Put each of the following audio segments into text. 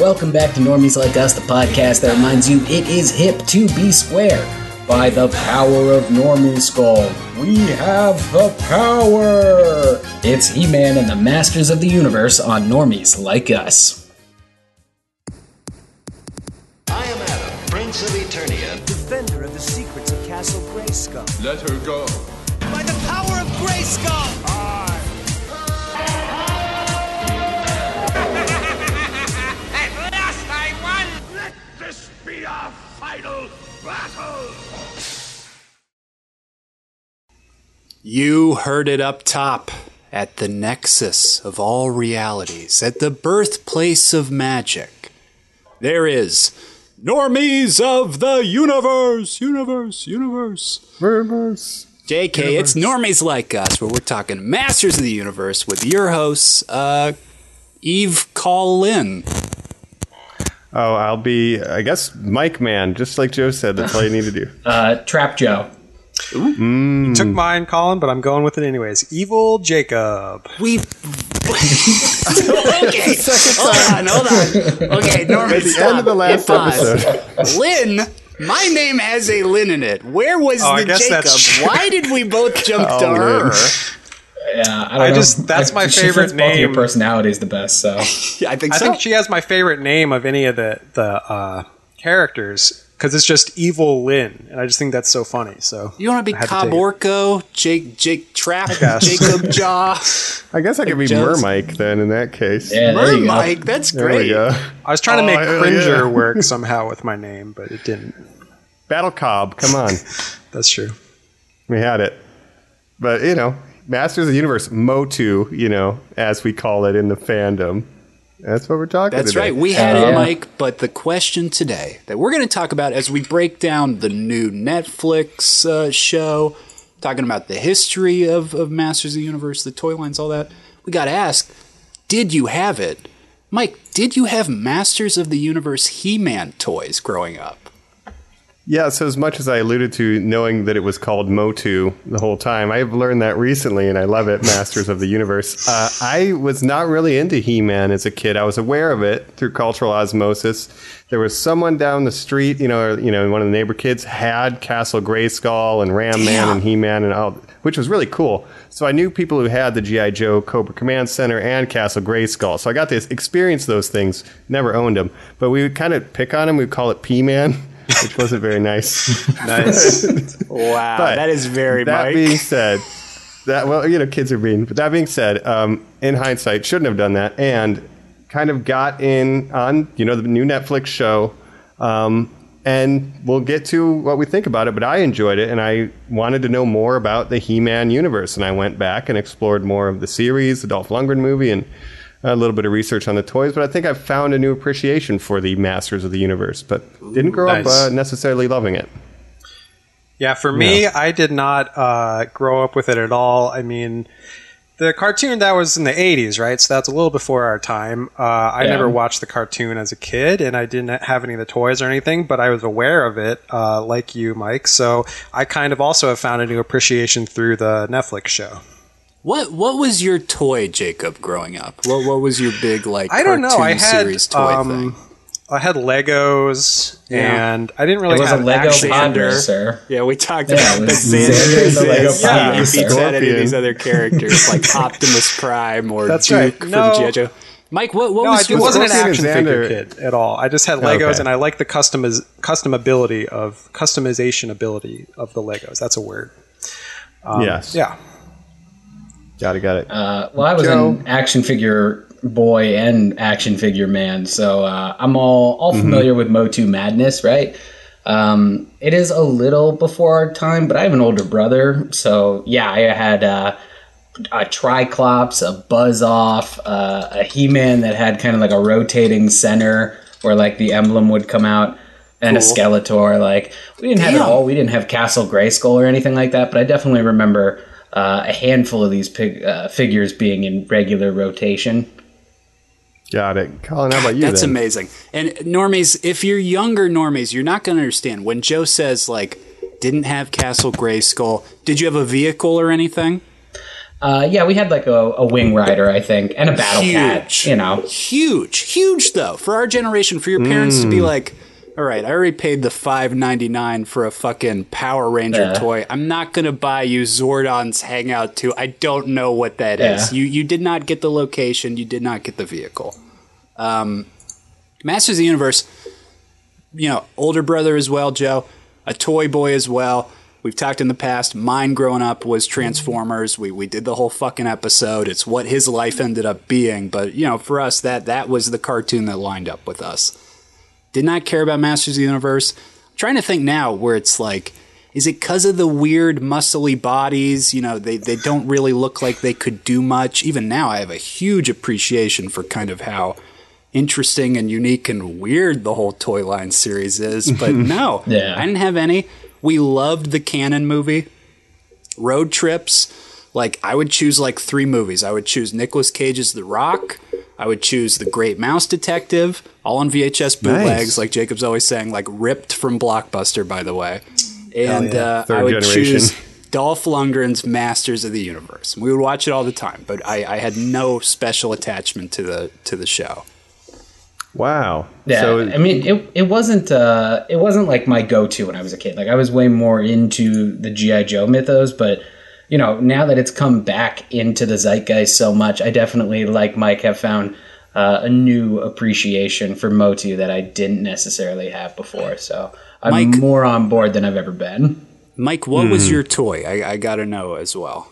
Welcome back to Normies Like Us, the podcast that reminds you it is hip to be square. By the power of Normie Skull, we have the power! It's He Man and the Masters of the Universe on Normies Like Us. I am Adam, Prince of Eternia. defender of the secrets of Castle Grayskull. Let her go. By the power of Grayskull! At be our final battle. You heard it up top at the nexus of all realities, at the birthplace of magic. There is Normies of the Universe, Universe, Universe. Universe. JK, it's Normies Like Us, where we're talking Masters of the Universe with your hosts, uh, Eve Collin. Oh, I'll be, I guess, Mike Man, just like Joe said. That's all you need to do. Uh, Trap Joe. Hmm. Took mine, Colin, but I'm going with it anyways. Evil Jacob. We. okay, hold on, hold on. Okay, Norman, At the stop. end of the last Hit episode. Lynn, my name has a Lynn in it. Where was Oh, I the guess Jacob? that's true. Why did we both jump to Oh, her? Lynn. Yeah, I, don't I know. just- that's my she favorite fits both of your name. personalities the best, so. Yeah, I think I so. think she has my favorite name of any of the the uh, characters because it's just Evil Lynn, and I just think that's so funny. So you want to be I had to Cobb take it. Orko, Jake, Jake Trap. Jacob Jaw, I guess I could be Joe's- Mermike then in that case. Yeah, there you go. Mike. That's great. I was trying to Oh, make hell Cringer yeah. work somehow with my name, but it didn't. Battle Cobb, come on. That's true. we had it. But, you know, Masters of the Universe, Motu, you know, as we call it in the fandom. That's what we're talking about. That's today. right. We had Hell it. Mike. But the question today that we're going to talk about as we break down the new Netflix uh, show, talking about the history of, of Masters of the Universe, the toy lines, all that, we got to ask did you have it? Mike, did you have Masters of the Universe He Man toys growing up? Yeah, so as much as I alluded to knowing that it was called Motu the whole time, I've learned that recently and I love it, Masters of the Universe. Uh, I was not really into He Man as a kid. I was aware of it through cultural osmosis. There was someone down the street, you know, or, you know, one of the neighbor kids had Castle Grayskull and Ram Man and He Man and all, which was really cool. So I knew people who had the G.I. Joe Cobra Command Center and Castle Grayskull. So I got to experience those things, never owned them. But we would kind of pick on him, we'd call it P Man. Which wasn't very nice. Nice. Wow, But that is very that Mike. being said, that well, you know, kids are mean. But that being said, um, in hindsight, shouldn't have done that, and kind of got in on you know the new Netflix show. Um, and we'll get to what we think about it. But I enjoyed it, and I wanted to know more about the He-Man universe. And I went back and explored more of the series, the Dolph Lundgren movie, and a little bit of research on the toys. But I think I found a new appreciation for the Masters of the Universe, but didn't grow up uh, necessarily loving it. Yeah, for me, I did not uh, grow up with it at all. I mean, the cartoon that was in the 80s, right? So that's a little before our time. Uh, I Yeah. never watched the cartoon as a kid, and I didn't have any of the toys or anything, but I was aware of it, uh, like you, Mike. So I kind of also have found a new appreciation through the Netflix show. What what was your toy, Jacob, growing up? What what was your big like I don't know. cartoon I had series toy um, thing? I had Legos, Yeah. and I didn't really It was a have Lego action. Padre, Xander. Yeah, we talked Yeah, about it the was Xander. Xander the Lego yeah, he beats out any of these other characters like Optimus Prime or That's Duke right. from No. G.I. Joe. Mike, what, what No, was I your wasn't an Scorpion and action figure kid at all. I just had Legos, Okay. and I like the customiz- customability of customization ability of the Legos. That's a word. yes. Yeah. Got it. Got it. Uh, well, I was Joe? an action figure boy and action figure man, so uh, I'm all all familiar with Motu Madness, right? Um, it is a little before our time, but I have an older brother, so yeah, I had uh, a Triclops, a Buzz Off, uh, a He Man that had kind of like a rotating center where like the emblem would come out. And a Skeletor, like we didn't have it all. We didn't have Castle Grayskull or anything like that, but I definitely remember uh, a handful of these pig, uh, figures being in regular rotation. Got it. Colin, how about you? That's then? amazing. And normies, if you're younger normies, you're not going to understand when Joe says like didn't have Castle Grayskull. Did you have a vehicle or anything? Uh, yeah, we had like a, a wing rider, I think, and a battle cat. You know, Huge, huge though for our generation. For your parents to be like, all right, I already paid the five ninety nine for a fucking Power Ranger Yeah. toy. I'm not gonna buy you Zordon's Hangout 2. I don't know what that is. Yeah. You you did not get the location. You did not get the vehicle. Um, Masters of the Universe. You know, older brother as well, Joe. A toy boy as well. We've talked in the past. Mine growing up was Transformers. We we did the whole fucking episode. It's what his life ended up being. But you know, for us, that that was the cartoon that lined up with us. Did not care about Masters of the Universe. I'm trying to think now where it's like, is it because of the weird muscly bodies? You know, they they don't really look like they could do much. Even now, I have a huge appreciation for kind of how interesting and unique and weird the whole Toy Line series is. But no, Yeah. I didn't have any. We loved the canon movie, road trips. Like I would choose like three movies. I would choose Nicolas Cage's The Rock. I would choose The Great Mouse Detective, all on VHS bootlegs, Nice. like Jacob's always saying, like ripped from Blockbuster, by the way. And uh, I would generation. choose Dolph Lundgren's Masters of the Universe. We would watch it all the time, but I, I had no special attachment to the to the show. Wow. Yeah, So I mean, it, it wasn't uh, it wasn't like my go to when I was a kid. Like I was way more into the GI Joe mythos, but you know, now that it's come back into the zeitgeist so much, I definitely, like Mike, have found uh, a new appreciation for Motu that I didn't necessarily have before. So I'm Mike- more on board than I've ever been. Mike, what was your toy? I, I got to know as well.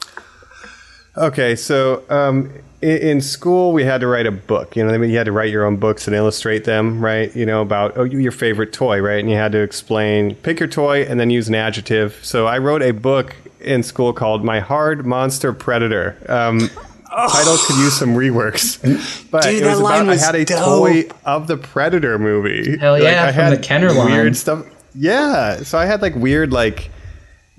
Okay, so um, in, in school we had to write a book. You know, I mean, you had to write your own books and illustrate them, right? You know, about oh, your favorite toy, right? And you had to explain, pick your toy, and then use an adjective. So I wrote a book in school called "My Hard Monster Predator." Um, Title could use some reworks, but Dude, it was about was I had a dope. toy of the Predator movie. Hell yeah, I from had the Kenner line. weird stuff. Yeah, so I had like weird like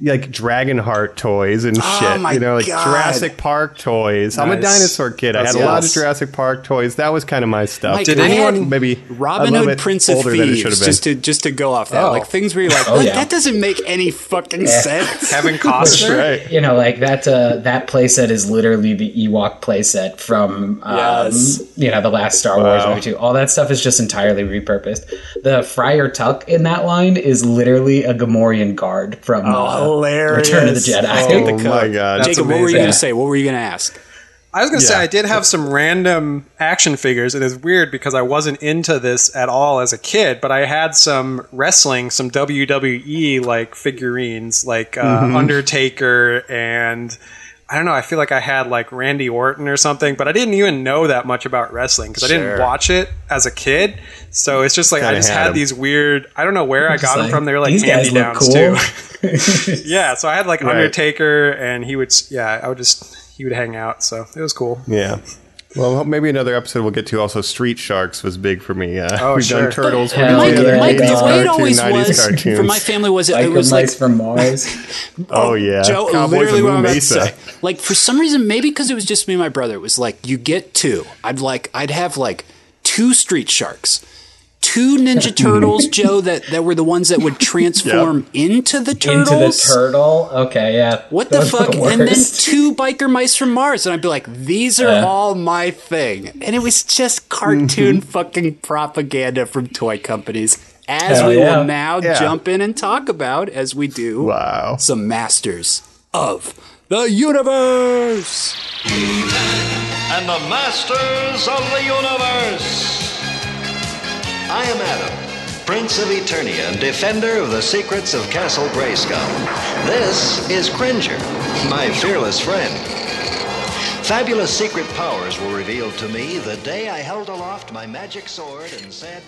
like Dragonheart toys and Oh shit. my you know, like God. Jurassic Park toys. I'm a dinosaur kid. I had That's a lot of. Jurassic Park toys. That was kind of my stuff. Mike, Did I anyone- maybe Robin Hood, Prince of older than it should Thieves? Just to just to go off that, Oh. like things where you're like, Oh, "What? yeah. that doesn't make any fucking sense. Kevin Costner. right. You know, like that uh, that playset is literally the Ewok playset from um, Yes. you know the last Star Wars Wow. movie too. All that stuff is just entirely repurposed. The Friar Tuck in that line is literally a Gamorrean guard from uh, hilarious. Return of the Jedi. Oh my god. That's Jacob, what were you gonna say? What were you going to ask? I was gonna say I did have some random action figures, it's weird because I wasn't into this at all as a kid. But I had some wrestling, some WWE like figurines, like uh, Mm-hmm. Undertaker, and I don't know. I feel like I had like Randy Orton or something, but I didn't even know that much about wrestling because I didn't watch it as a kid. So it's just like I Kinda just had had, 'em. these weird. I don't know where I Just got them like, from. They were like these hand guys me look downs cool. too. yeah, so I had like Right. Undertaker, and he would. Yeah, I would just he would hang out. So it was cool. Yeah. Well, maybe another episode we'll get to. Also, Street Sharks was big for me. Uh, Oh, we've sure. done Turtles. Hell we've Mike, done yeah, other Mike, yeah. the way it always was cartoons. for my family was it, Like it was like mice from Mars. oh yeah, Joe, Cowboys literally of what I'm Moon about to Mesa. say. Like for some reason, maybe because it was just me and my brother, it was like you get two. I'd like I'd have like two Street Sharks, two Ninja Turtles, Joe, that that were the ones that would transform into the turtles. Into the turtle. Okay, yeah. What the Those are fuck? and then two biker mice from Mars, and I'd be like, "These are Yeah. all my thing." And it was just cartoon mm-hmm. fucking propaganda from toy companies, as Hell we yeah. will now Yeah. jump in and talk about as we do Wow. some masters of the universe. and the masters of the universe. I am Adam, Prince of Eternia and defender of the secrets of Castle Grayskull. This is Cringer, my fearless friend. Fabulous secret powers were revealed to me the day I held aloft my magic sword and said,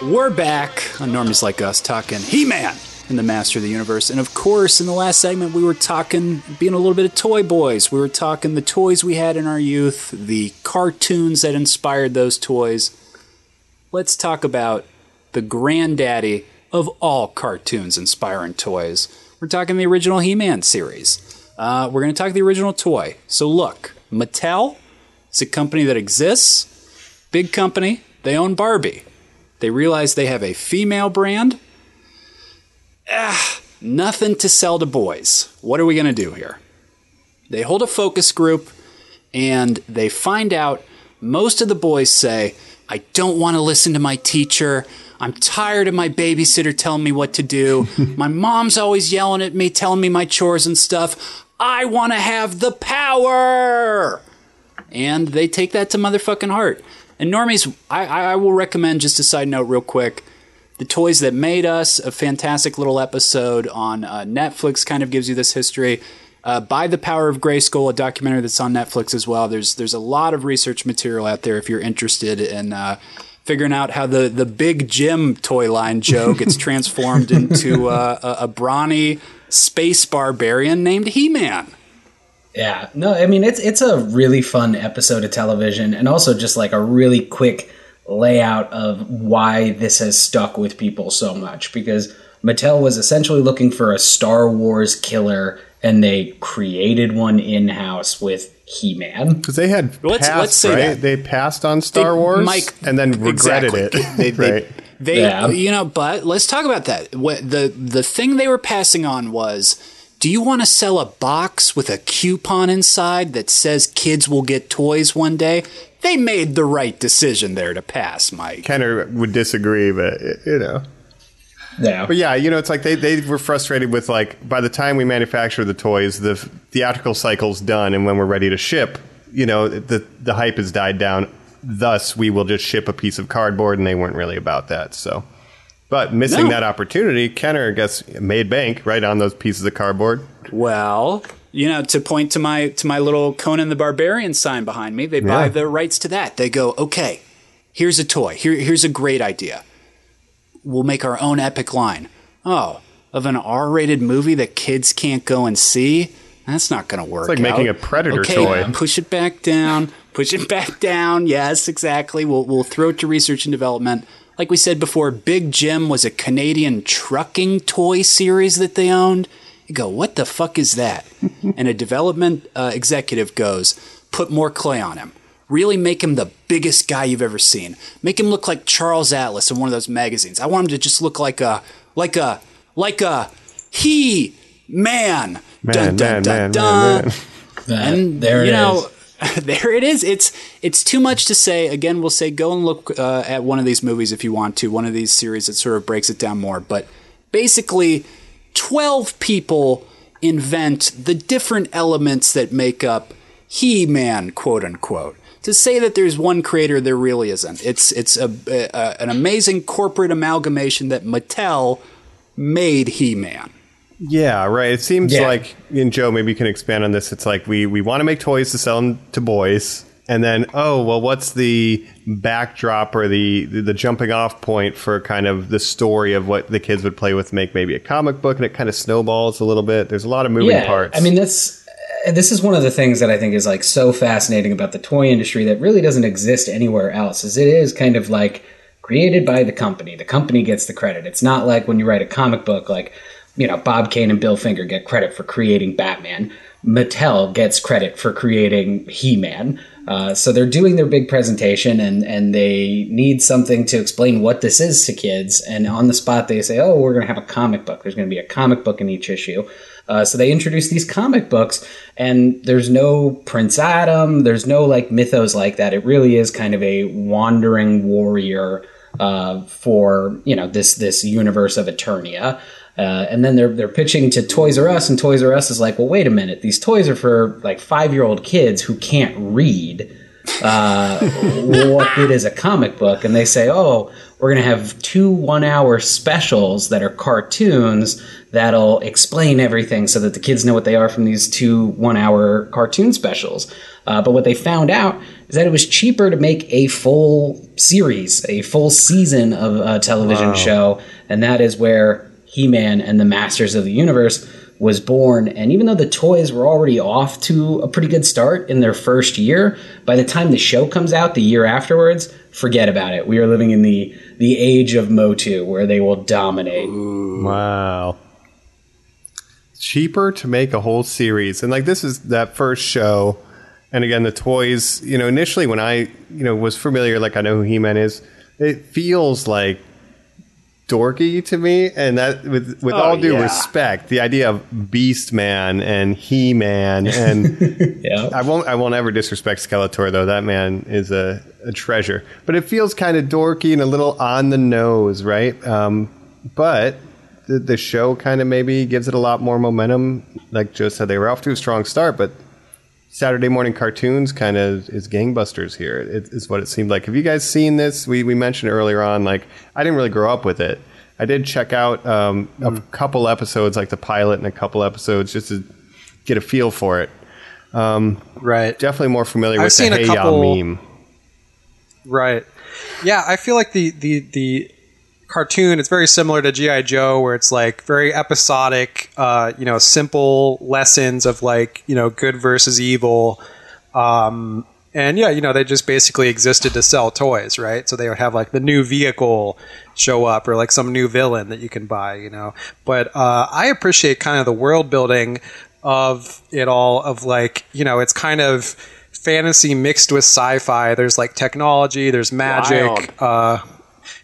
We're back on Normies Like Us talking He Man in the Master of the Universe. And of course, in the last segment, we were talking, being a little bit of toy boys. We were talking the toys we had in our youth, the cartoons that inspired those toys. Let's talk about the granddaddy of all cartoons inspiring toys. We're talking the original He Man series. Uh, we're going to talk the original toy. So, look, Mattel is a company that exists, big company, they own Barbie. They realize they have a female brand. Ah, nothing to sell to boys. What are we going to do here? They hold a focus group and they find out most of the boys say, I don't want to listen to my teacher. I'm tired of my babysitter telling me what to do. my mom's always yelling at me, telling me my chores and stuff. I want to have the power. And they take that to motherfucking heart. And normies, I, I will recommend just a side note, real quick. The Toys That Made Us, a fantastic little episode on uh, Netflix, kind of gives you this history. Uh, By the Power of Grayskull, a documentary that's on Netflix as well. There's there's a lot of research material out there if you're interested in uh, figuring out how the, the Big Jim toy line Joe gets transformed into uh, a, a brawny space barbarian named He Man. Yeah, no, I mean it's it's a really fun episode of television, and also just like a really quick layout of why this has stuck with people so much. Because Mattel was essentially looking for a Star Wars killer, and they created one in house with He Man. Because they had Let's- passed, let's say right? that. They passed on Star They- Wars, Mike- and then regretted Exactly. it. They, they, right? they Yeah. you know, but let's talk about that. What the the thing they were passing on was, do you want to sell a box with a coupon inside that says kids will get toys one day? They made the right decision there to pass, Mike. Kenner would disagree, but you know. Yeah, But yeah, you know, it's like they, they were frustrated with like by the time we manufacture the toys, the theatrical cycle's done, and when we're ready to ship, you know, the the hype has died down. Thus, we will just ship a piece of cardboard, and they weren't really about that. So, but missing No. that opportunity, Kenner, I guess, made bank right on those pieces of cardboard. Well, you know, to point to my to my little Conan the Barbarian sign behind me, they buy Yeah. the rights to that. They go, okay, here's a toy. Here, here's a great idea. We'll make our own epic line. Oh, of an R-rated movie that kids can't go and see. That's not going to work. It's like making a Predator okay, toy. Push it back down. Push it back down. Yes, exactly. We'll we'll throw it to research and development. Like we said before, Big Jim was a Canadian trucking toy series that they owned. You go, what the fuck is that? and a development uh, executive goes, put more clay on him. Really make him the biggest guy you've ever seen. Make him look like Charles Atlas in one of those magazines. I want him to just look like a, like a, like a he man. Man, man, man, man, man. That- And there it you is. know, there it is. It's it's too much to say. Again, we'll say go and look uh, at one of these movies if you want to. One of these series that sort of breaks it down more. But basically, twelve people invent the different elements that make up He-Man, quote unquote. To say that there's one creator, there really isn't. It's it's a, a an amazing corporate amalgamation that Mattel made He-Man. Yeah, right. It seems Yeah. like, and Joe, maybe you can expand on this. It's like we, we want to make toys to sell them to boys. And then, oh, well, what's the backdrop or the, the jumping off point for kind of the story of what the kids would play with, make maybe a comic book, and it kind of snowballs a little bit. There's a lot of moving parts. I mean, that's this is one of the things that I think is like so fascinating about the toy industry that really doesn't exist anywhere else. Is it is kind of like created by the company. The company gets the credit. It's not like when you write a comic book, like you know Bob Kane and Bill Finger get credit for creating Batman. Mattel gets credit for creating He-Man. Uh, so they're doing their big presentation, and and they need something to explain what this is to kids. And on the spot, they say, "Oh, we're going to have a comic book. There's going to be a comic book in each issue." Uh, so they introduce these comic books, and there's no Prince Adam. There's no like mythos like that. It really is kind of a wandering warrior uh, for you know this this universe of Eternia. Uh, and then they're they're pitching to Toys R Us, and Toys R Us is like, well, wait a minute, these toys are for like five year old kids who can't read. Uh, what good is a comic book? And they say, oh, we're gonna have two one hour specials that are cartoons that'll explain everything so that the kids know what they are from these two one hour cartoon specials. Uh, but what they found out is that it was cheaper to make a full series, a full season of a television show, and that is where he Man and the Masters of the Universe was born. And even though the toys were already off to a pretty good start in their first year, by the time the show comes out the year afterwards, forget about it. We are living in the the age of Motu where they will dominate. Wow. Cheaper to make a whole series. And like this is that first show. And again, the toys, you know, initially when I, you know, was familiar, like I know who He Man is, it feels like dorky to me, and that with with Oh, all due yeah. respect, the idea of Beast Man and He Man, and Yeah. I won't I won't ever disrespect Skeletor though. That man is a, a treasure, but it feels kind of dorky and a little on the nose, right? Um, but the, the show kind of maybe gives it a lot more momentum. Like Joe said, they were off to a strong start, but Saturday morning cartoons kind of is gangbusters here. It, is what it seemed like. Have you guys seen this? We we mentioned earlier on. Like I didn't really grow up with it. I did check out um, a couple episodes, like the pilot, and a couple episodes just to get a feel for it. Right. Definitely more familiar I've with seen the a Hey Ya couple- meme. Right. Yeah, I feel like the the the cartoon it's very similar to GI Joe where it's like very episodic uh, you know, simple lessons of like, you know, good versus evil. Um and yeah, you know, they just basically existed to sell toys, right? So they would have like the new vehicle show up or like some new villain that you can buy, you know. But uh, I appreciate kind of the world building of it all, of like, you know, it's kind of fantasy mixed with sci-fi. There's like technology, there's magic. Uh,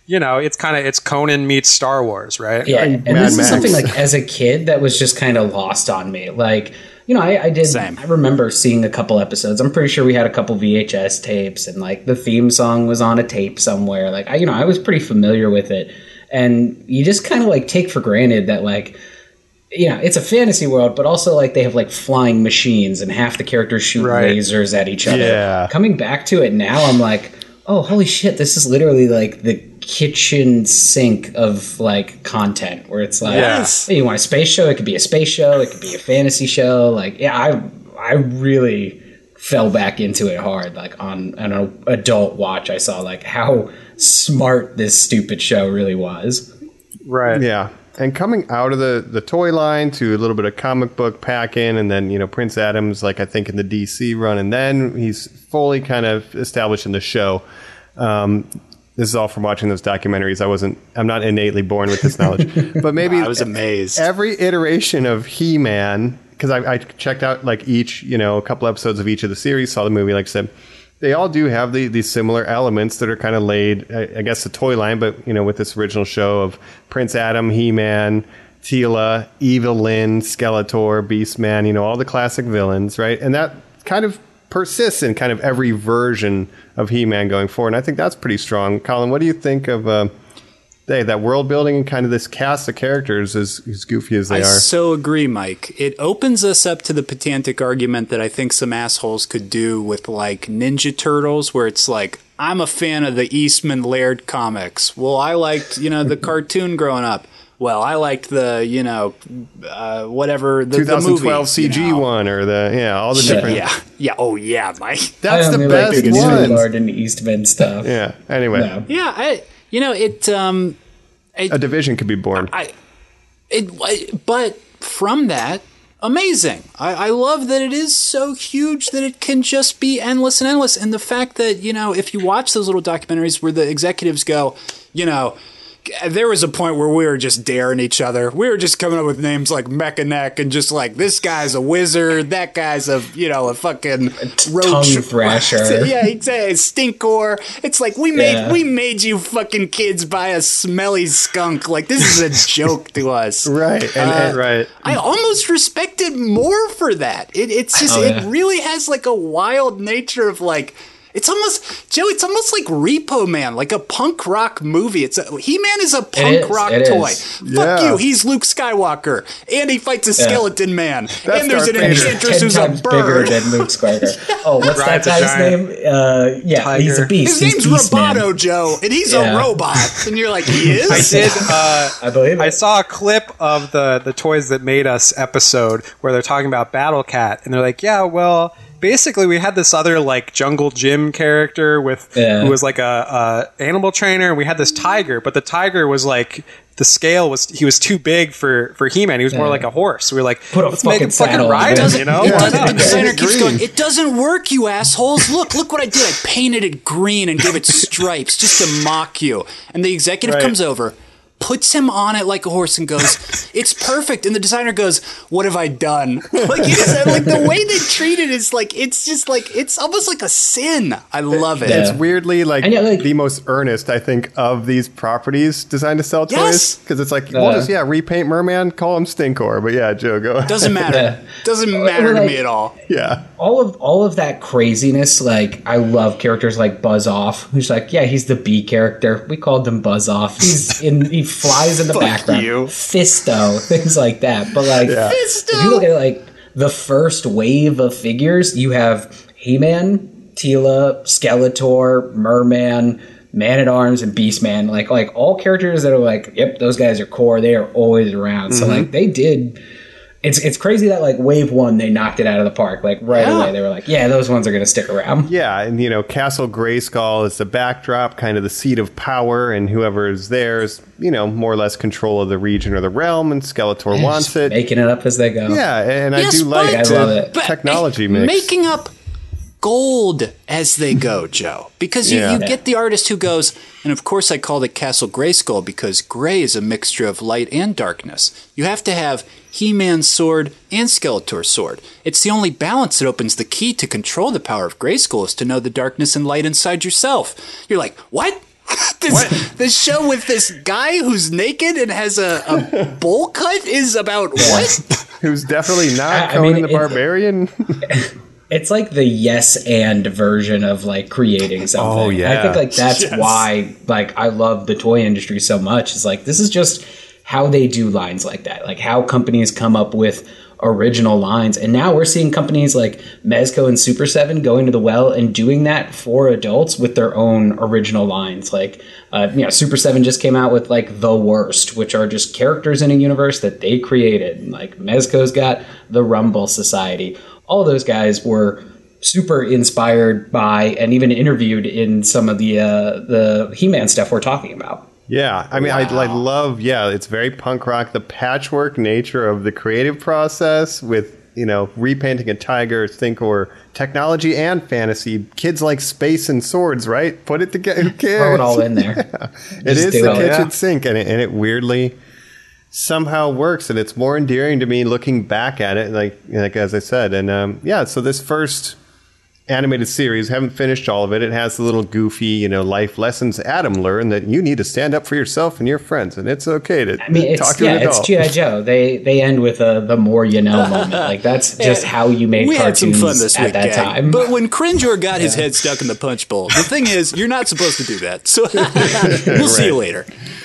you know, it's kind of it's Conan meets Star Wars, right? Yeah, and Mad this Max. is something like as a kid that was just kind of lost on me. Like, you know, I, I did. Same. I remember seeing a couple episodes. I'm pretty sure we had a couple VHS tapes, and like the theme song was on a tape somewhere. Like, I, you know, I was pretty familiar with it, and you just kind of like take for granted that like. You know, it's a fantasy world, but also like they have like flying machines and half the characters shoot Right. lasers at each other. Yeah. Coming back to it now, I'm like, oh, holy shit, this is literally like the kitchen sink of like content where it's like, Yes. hey, you want a space show? It could be a space show. It could be a fantasy show. Like, yeah, I I really fell back into it hard. Like on an adult watch, I saw like how smart this stupid show really was. Right. Yeah. And coming out of the, the toy line to a little bit of comic book pack in, and then, you know, Prince Adams, like I think in the DC run, and then he's fully kind of established in the show. Um, this is all from watching those documentaries. I wasn't, I'm not innately born with this knowledge, but maybe I was amazed. every iteration of He Man, because I, I checked out like each, you know, a couple episodes of each of the series, saw the movie, like I said, they all do have the, these similar elements that are kind of laid, I, I guess, the toy line, but, you know, with this original show of Prince Adam, He Man, Teela, Evil Lynn, Skeletor, Beastman, you know, all the classic villains, right? And that kind of persists in kind of every version of He Man going forward. And I think that's pretty strong. Colin, what do you think of. Uh, Hey, that world building and kind of this cast of characters, as, as goofy as they I are. I so agree, Mike. It opens us up to the pedantic argument that I think some assholes could do with like Ninja Turtles, where it's like, I'm a fan of the Eastman Laird comics. Well, I liked, you know, the cartoon growing up. Well, I liked the, you know, uh, whatever the, the 2012 movie, CG you know. one or the yeah all the different Yeah, yeah, oh yeah, Mike. that's I the only best like the New ones Laird and Eastman stuff. yeah anyway No. Yeah, I, you know, it, um, a division could be born I, it, but from that, amazing. I, I love that it is so huge that it can just be endless and endless. And the fact that, you know, if you watch those little documentaries where the executives go, you know, there was a point where we were just daring each other. We were just coming up with names like Mechaneck and just like this guy's a wizard, that guy's a you know a fucking roach tongue thrasher. yeah, exactly. Stinkor. It's like we made Yeah. we made you fucking kids buy a smelly skunk. Like this is a joke to us. right and, and- uh, Right. I almost respect it more for that. It, it's just Oh, yeah. it really has like a wild nature of like it's almost Joe. It's almost like Repo Man, like a punk rock movie. It's a He Man is a punk is, rock toy. is. Fuck Yeah. you. He's Luke Skywalker, and he fights a Yeah. skeleton man, That's and there's Darth an Vader. enchantress who's a times bird. bigger than Luke Skywalker. Oh, what's that guy's name? Uh, yeah, he's a beast. His He's name's Beastman. Roboto Joe, and he's Yeah. a robot. And you're like, he is. I did. Uh, I believe it. I saw a clip of the the toys that made us episode where they're talking about Battle Cat, and they're like, "Yeah, well, basically, we had this other like Jungle gym character with Yeah. who was like a, a animal trainer, and we had this tiger, but the tiger was like." The scale was he was too big for for He Man. He was more like a horse. We were like, Put a let's make fucking him fucking ride it. him. You know, It doesn't, the designer keeps going, it doesn't work, you assholes. Look, look what I did. I painted it green and gave it stripes just to mock you. And the executive Right. comes over. Puts him on it like a horse and goes, "It's perfect." And the designer goes, "What have I done?" Like he said, like the way they treat it is like it's just like it's almost like a sin. I love it. Yeah. It's weirdly like, And yet, like- the most earnest, I think, of these properties designed to sell Yes. toys. Because it's like, we'll Uh, just, yeah, repaint Merman, call him Stinkor. But yeah, Joe, go. ahead. Doesn't matter. Yeah. Doesn't matter to me at all. yeah. all of all of that craziness like i love characters like buzz off who's like yeah he's the b character we called him buzz off he's in he flies in the Fuck background. you. fisto things like that. But like Yeah. if you look at like the first wave of figures you have he-man teela skeletor merman man at arms and beastman. Like like all characters that are like yep those guys are core. They are always around. So mm-hmm. like they did it's it's crazy that like wave one they knocked it out of the park like right Yeah. away they were like yeah those ones are gonna stick around Yeah, and you know, Castle Grayskull is the backdrop, kind of the seat of power, and whoever is there is, you know, more or less control of the region or the realm, and Skeletor wants it. making it up as they go Yeah, and I do like but- I love it. the But technology mix. Making up gold as they go, Joe. Because you, Yeah. you get the artist who goes, and of course I called it Castle Grayskull because gray is a mixture of light and darkness. You have to have He-Man's sword and Skeletor's sword. It's the only balance that opens the key to control the power of Grayskull is to know the darkness and light inside yourself. You're like, what? this, this show with this guy who's naked and has a, a bowl cut is about what? Who's definitely not I- I mean, the it- Barbarian. It's like the yes and version of like creating something. Oh, yeah. i think like that's Yes. why like i love the toy industry so much. It's like this is just how they do lines like that. Like how companies come up with original lines. And now we're seeing companies like mezco and super 7 going to the well and doing that for adults with their own original lines. Like uh, you know super 7 just came out with like the worst which are just characters in a universe that they created. Like mezco's got the rumble society all those guys were super inspired by and even interviewed in some of the uh, the He-Man stuff we're talking about. Yeah, I mean, I, I love. Yeah, it's very punk rock. The patchwork nature of the creative process with you know repainting a tiger, think or technology and fantasy. Kids like space and swords, right? Put it together. Who cares? Throw it all in there. It Just is do the it. kitchen Yeah. sink, and it, and it weirdly somehow works, and it's more endearing to me looking back at it. Like like as I said, and um, yeah. So this first animated series, haven't finished all of it. It has the little goofy, you know, life lessons Adam learned that you need to stand up for yourself and your friends, and it's okay to I mean, talk it's to yeah, an it's. GI Joe. They they end with a the more you know moment. Like that's just how you made we had some cartoons fun this at week, that gang. time. But when Cringer got his head stuck in the punch bowl, the thing is, you're not supposed to do that. So we'll see you later.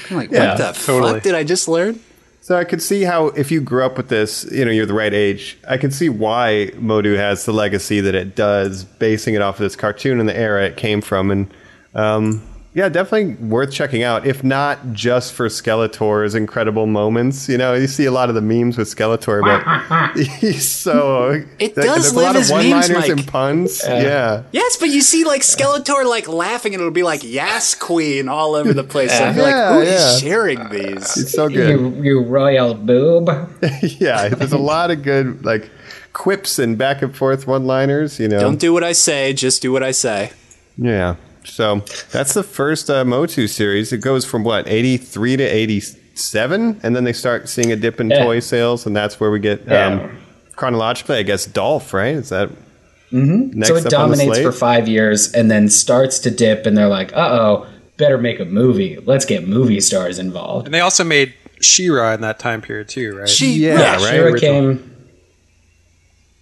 I'm like, Yeah, what the totally. fuck did I just learn? So I could see how if you grew up with this, you know, you're the right age. I can see why Motu has the legacy that it does, basing it off of this cartoon and the era it came from, and um, yeah, definitely worth checking out. If not just for Skeletor's incredible moments, you know, you see a lot of the memes with Skeletor, but he's so It like, does live a lot as of memes, one-liners and puns. yeah. Yes, but you see like Skeletor like laughing, and it'll be like "Yes, Queen" all over the place. So I'd Yeah, like, who is yeah. sharing these? It's so good. you you royal boob. yeah, there's a lot of good like quips and back and forth one-liners. You know, Don't do what I say, just do what I say. Yeah. So that's the first uh, Motu series. It goes from what, 83 to 87? And then they start seeing a dip in Yeah. toy sales, and that's where we get Yeah. um, chronologically, I guess, Dolph, right? Is that next so it up on the dominates slate? for five years and then starts to dip, and they're like, uh oh, better make a movie. Let's get movie stars involved. And they also made She-Ra in that time period too, right? She, Yeah, yeah, right. She-Ra came,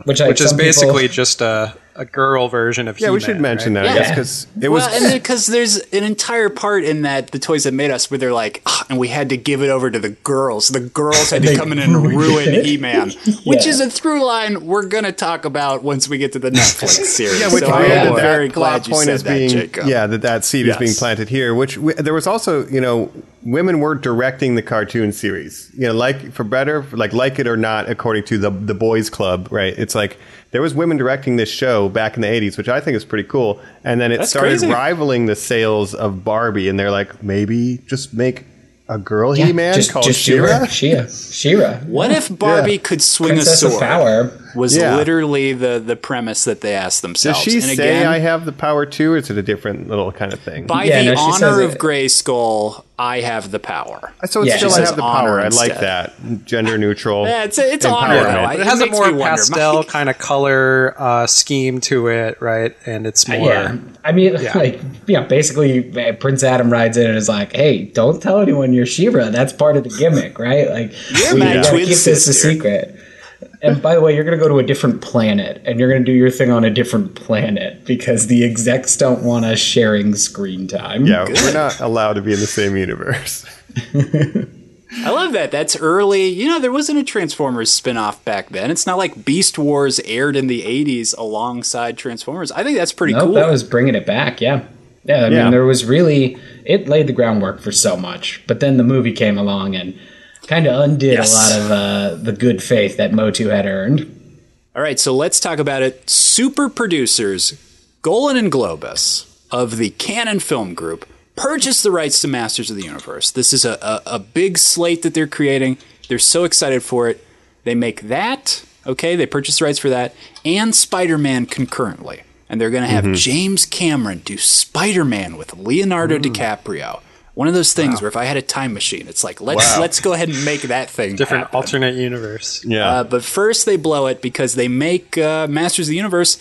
which, like, Which is some people- basically just a, a girl version of yeah, we He-Man, should mention right? that, I Yeah. guess, because it was. well, and because there's an entire part in that the toys that made us where they're like, "Ah," and we had to give it over to the girls. The girls had to come in and ruin He-Man, which is a through line we're gonna talk about once we get to the Netflix series. yeah, which so weird I'm very that glad you point said is that, being Jacob. yeah that that seed Yes. is being planted here. Which we, there was also you know women were directing the cartoon series. You know, like for better, like like it or not, according to the the boys club, right? It's like there was women directing this show back in the '80s, which I think is pretty cool. And then it That's started crazy. rivaling the sales of Barbie, and they're like, maybe just make a girl Yeah, He-Man just, called just do She-Ra. Shira. She-Ra. What if Barbie could swing Princess a of sword? Power. Was Yeah. literally the the premise that they asked themselves. Does themselves. she and say again, I have the power too, or is it a different little kind of thing? by Yeah, the no, honor of Gray Skull, I have the power. so it's Yeah, still she I have the honor power. I like that. Gender neutral. Yeah, it's it's Empowerment. honor though. But It has a more me wonder, pastel kind of color uh, scheme to it, right? And it's more. Yeah, I mean, Yeah. like, yeah, basically, uh, Prince Adam rides in and is like, "Hey, don't tell anyone you're She-Ra. That's part of the gimmick, right? Like, You're we my gotta twin keep this a sister." secret." And by the way, you're going to go to a different planet, and you're going to do your thing on a different planet because the execs don't want us sharing screen time. yeah, we're not allowed to be in the same universe. I love that. That's early. You know, there wasn't a Transformers spin-off back then. It's not like Beast Wars aired in the 80s alongside Transformers. I think that's pretty Nope, cool. that was bringing it back. Yeah, yeah. I Yeah. mean, there was really it laid the groundwork for so much, but then the movie came along and kind of undid Yes. a lot of uh, the good faith that Motu had earned. All right, so let's talk about it. Super producers Golan and Globus of the Cannon Film Group purchased the rights to Masters of the Universe. This is a, a, a big slate that they're creating. They're so excited for it. They make that, okay, they purchase the rights for that, and Spider Man concurrently. And they're going to have James Cameron do Spider Man with Leonardo DiCaprio. One of those things where if I had a time machine, it's like let's Wow. let's go ahead and make that thing Different happen. alternate universe. Yeah. Uh, but first, they blow it because they make uh, Masters of the Universe.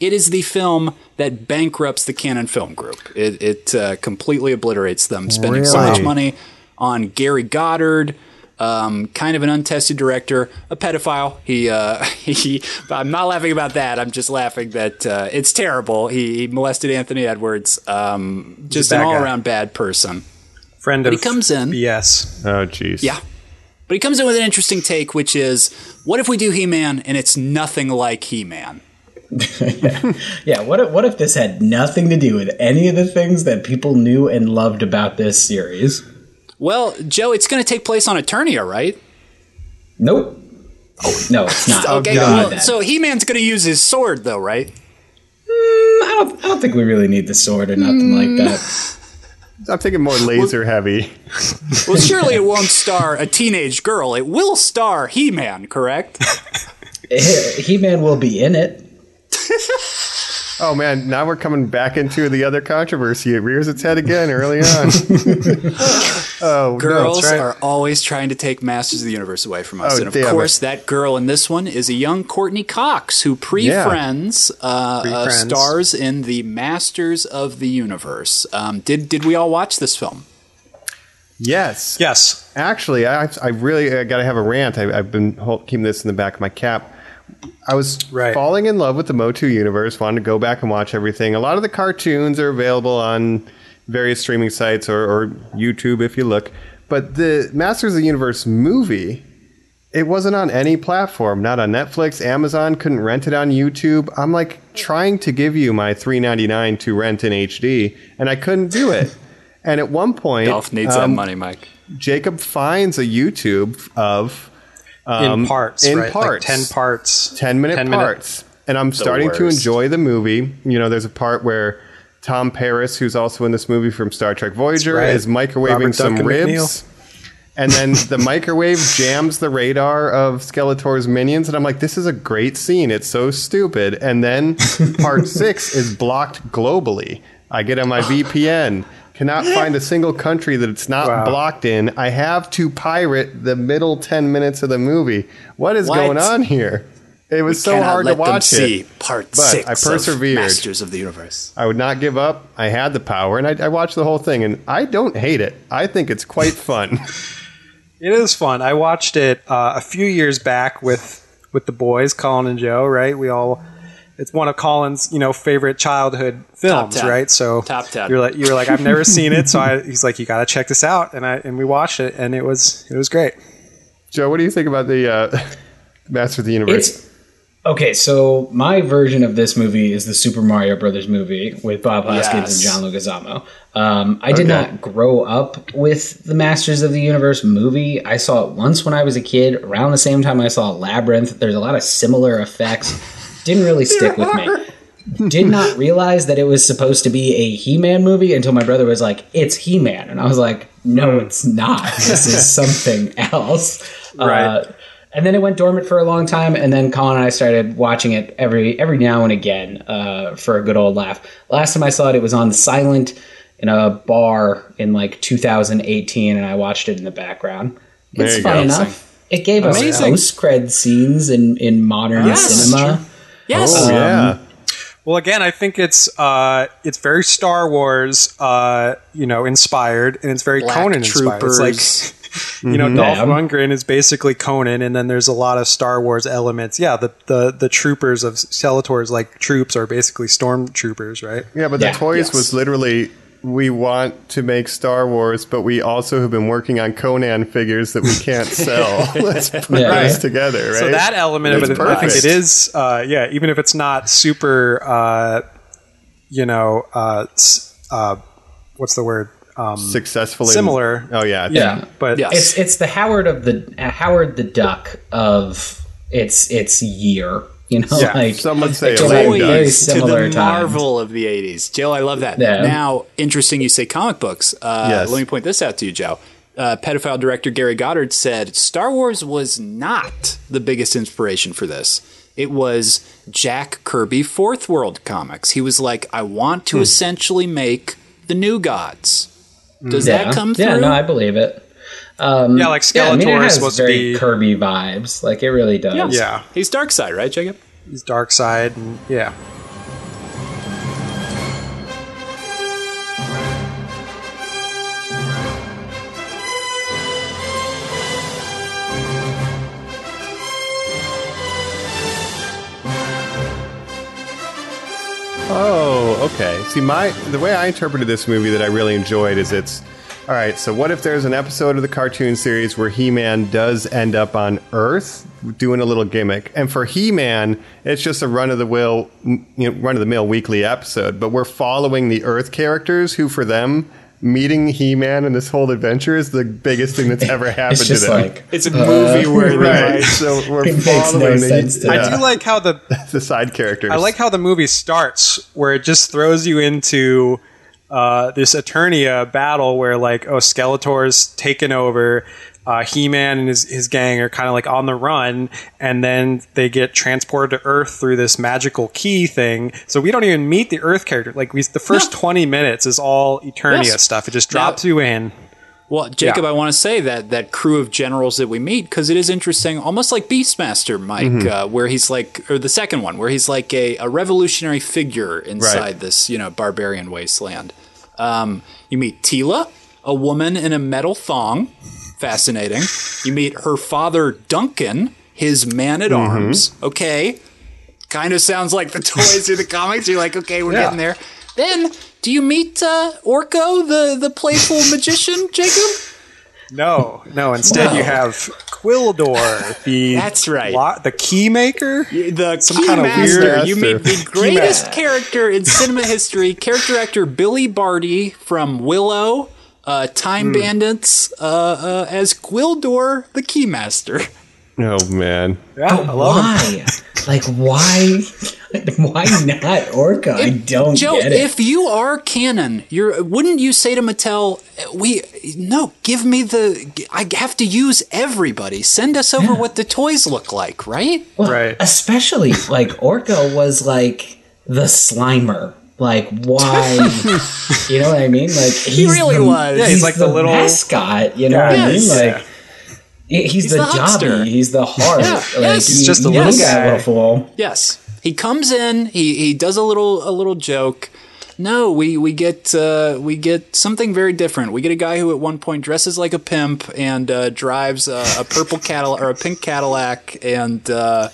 It is the film that bankrupts the Cannon Film Group. It, it uh, completely obliterates them, spending so much money on Gary Goddard, um, kind of an untested director, a pedophile. He, uh, he. I'm not laughing about that. I'm just laughing that uh, it's terrible. He, he molested Anthony Edwards. Um, just an all around bad person. Friend But of he comes in. BS. oh, jeez. Yeah. But he comes in with an interesting take, which is what if we do He Man and it's nothing like He Man? Yeah, yeah. what if, what if this had nothing to do with any of the things that people knew and loved about this series? Well, Joe, it's going to take place on Eternia, right? Nope. Oh no, it's not. Okay, We don't well, so He Man's going to use his sword, though, right? Mm, I don't, I don't think we really need the sword or nothing like mm. that. I'm thinking more laser heavy. Well, surely it won't star a teenage girl. It will star He Man, correct? Eh, he Man will be in it. Oh man, now we're coming back into the other controversy. It rears its head again early on. Oh, Girls no. right. are always trying to take Masters of the Universe away from us. Oh, and of course, it. that girl in this one is a young Courteney Cox who pre Yeah. Friends uh, uh, stars in the Masters of the Universe. Um, did, did we all watch this film? Yes. Yes. Actually, I, I really got to have a rant. I, I've been keeping this in the back of my cap. I was Right. falling in love with the Motu universe, wanted to go back and watch everything. A lot of the cartoons are available on various streaming sites or, or YouTube if you look. But the Masters of the Universe movie, it wasn't on any platform, not on Netflix, Amazon, couldn't rent it on YouTube. I'm like trying to give you my $3.99 to rent in HD, and I couldn't do it. And at one point, Dolph needs that um, money, Mike. Jacob finds a YouTube of um, in parts, in right? parts, Like 10 parts. 10 minute 10 minute- parts. And I'm starting to enjoy the movie. You know, there's a part where Tom Paris, who's also in this movie from Star Trek Voyager, right. is microwaving Robert some Duncan ribs. McNeill. And then the microwave jams the radar of Skeletor's minions. And I'm like, this is a great scene. It's so stupid. And then part six is blocked globally. I get on my oh. VPN. Cannot find a single country that it's not Wow. blocked in. I have to pirate the middle 10 minutes of the movie. What is What? going on here? It was so Cannot hard to let them watch see it. part But six I persevered. of Masters of the Universe. I would not give up. I had the power, and I, I watched the whole thing, and I don't hate it. I think it's quite fun. It is fun. I watched it uh, a few years back with with the boys, Colin and Joe. Right? We all. It's one of Colin's, you know, favorite childhood films, 10. right? So Top 10. You're like, you're like, I've never seen it, so I, he's like, you got to check this out, and I and we watched it, and it was it was great. Joe, what do you think about the uh, Master of the Universe? It's okay. So my version of this movie is the Super Mario Brothers movie with Bob Hoskins Yes. and John Leguizamo. Um, I did not grow up with the Masters of the Universe movie. I saw it once when I was a kid, around the same time I saw Labyrinth. There's a lot of similar effects. Didn't really stick with me. Did not realize that it was supposed to be a He-Man movie until my brother was like, "It's He-Man," and I was like, "No, it's not. This is something else." Right. Uh, and then it went dormant for a long time, and then Colin and I started watching it every every now and again uh, for a good old laugh. Last time I saw it, it was on silent in a bar in like 2018, and I watched it in the background. There It's you fun go. enough. It gave us Amazing. post cred scenes in in modern Yes. cinema. Yes. Oh yeah. Well, again, I think it's uh, it's very Star Wars, uh, you know, inspired, and it's very Black Conan inspired. It's like Troopers. you know, Dolph Yeah. Lundgren is basically Conan, and then there's a lot of Star Wars elements. Yeah, the the, the troopers of Skeletor's like troops are basically stormtroopers, right? Yeah, but Yeah, the toys yes. was literally we want to make Star Wars, but we also have been working on Conan figures that we can't sell. Let's put Yeah. those Right. together, right? So that element of It's it, I think it perfect. is, uh, yeah, even if it's not super, uh, you know, uh, uh, what's the word? Um, successfully similar. Oh yeah, Yeah. but Yeah. It's it's the Howard of the uh, Howard the Duck of its its year. You know, Yeah, like some would say it's a like lame duck. very to the times. marvel of the 80s. Joe, I love that. Yeah. Now, interesting you say comic books. Uh, Yes. Let me point this out to you, Joe. Uh, pedophile director Gary Goddard said Star Wars was not the biggest inspiration for this. It was Jack Kirby Fourth World comics. He was like, I want Hmm. to essentially make the new gods. Does Yeah. that come through? Yeah, no, I believe it. Um, Yeah, like yeah, I mean, Skeletor is has supposed to very be- Kirby vibes. Like it really does. Yeah. He's Darkseid, right, Jacob? he's dark side, and yeah. Oh, okay. See, my the way I interpreted this movie that I really enjoyed is it's all right. So, what if there's an episode of the cartoon series where He-Man does end up on Earth doing a little gimmick, and for He-Man, it's just a run of the mill, you know, run of the mill weekly episode, but we're following the Earth characters who, for them. Meeting He-Man and this whole adventure is the biggest thing that's ever happened It's just to them. like It's a movie where they're right. like, So we're It makes no following the, sense to I do like how the the side characters. I like how the movie starts, where it just throws you into uh, this Eternia battle, where like oh Skeletor's taken over, uh, He-Man and his his gang are kind of like on the run, and then they get transported to Earth through this magical key thing. So we don't even meet the Earth character. Like we, the first twenty minutes is all Eternia Yes. stuff. It just Now- drops you in. Well, Jacob, Yeah. I want to say that that crew of generals that we meet because it is interesting, almost like Beastmaster Mike, Mm-hmm. uh, where he's like, or the second one, where he's like a, a revolutionary figure inside Right. this, you know, barbarian wasteland. Um, you meet Teela, a woman in a metal thong, fascinating. You meet her father Duncan, his man at arms. Mm-hmm. Okay, kind of sounds like the toys or the comics. You're like, okay, we're Yeah. getting there. Then, do you meet uh, Orko, the the playful magician, Jacob? No, no. Instead, you have Gwildor, the That's right. lo- the key maker. The Some key kind of master. weird You meet the greatest character in cinema history, character actor Billy Barty from Willow, uh, Time Hmm. Bandits, uh, uh, as Gwildor, the Keymaster. Oh man. Yeah, I love him. why? like why? why not Orca? I don't Joe, get it. if you are Cannon, you're wouldn't you say to Mattel, "We no, give me the. I have to use everybody. Send us over what the toys look like, right?" Well, Right. Especially like Orca was like the Slimer. Like why? you know what I mean? Like he's really the, was. Yeah, he's like the little- mascot. You know what I mean? Like Yeah. he- he's, the, the huckster. jobby. He's the heart. Yeah, Like, yes. he- He's just a little is that guy. little fool. Yes, he comes in. He he does a little a little joke. No, we we get uh, we get something very different. We get a guy who at one point dresses like a pimp and uh, drives a, a purple Cadillac or a pink Cadillac, and uh,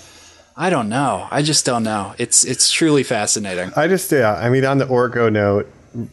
I don't know. I just don't know. It's it's truly fascinating. I just yeah. I mean, on the Orko note,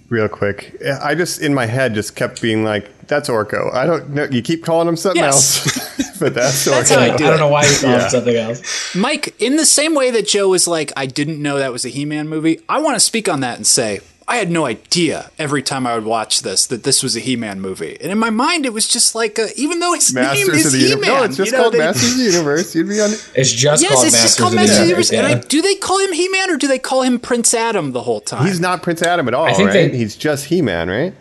real quick, I just in my head just kept being like, "That's Orko." I don't know. You keep calling him something Yes. else, but that's Orko. That's how I do I don't know why you call Yeah. it something else. Mike, in the same way that Joe was like, I didn't know that was a He-Man movie. I want to speak on that and say. I had no idea every time I would watch this that this was a He-Man movie, and in my mind it was just like, a, even though his name is of the He-Man, Universe. No, it's just you know, called they- Masters of the Universe. You'd be on. It's just Yes, called it's Masters just called of the Masters of the Universe. Universe. And I, do they call him He Man or do they call him Prince Adam the whole time? He's not Prince Adam at all, I think right? they- He's just He Man, right?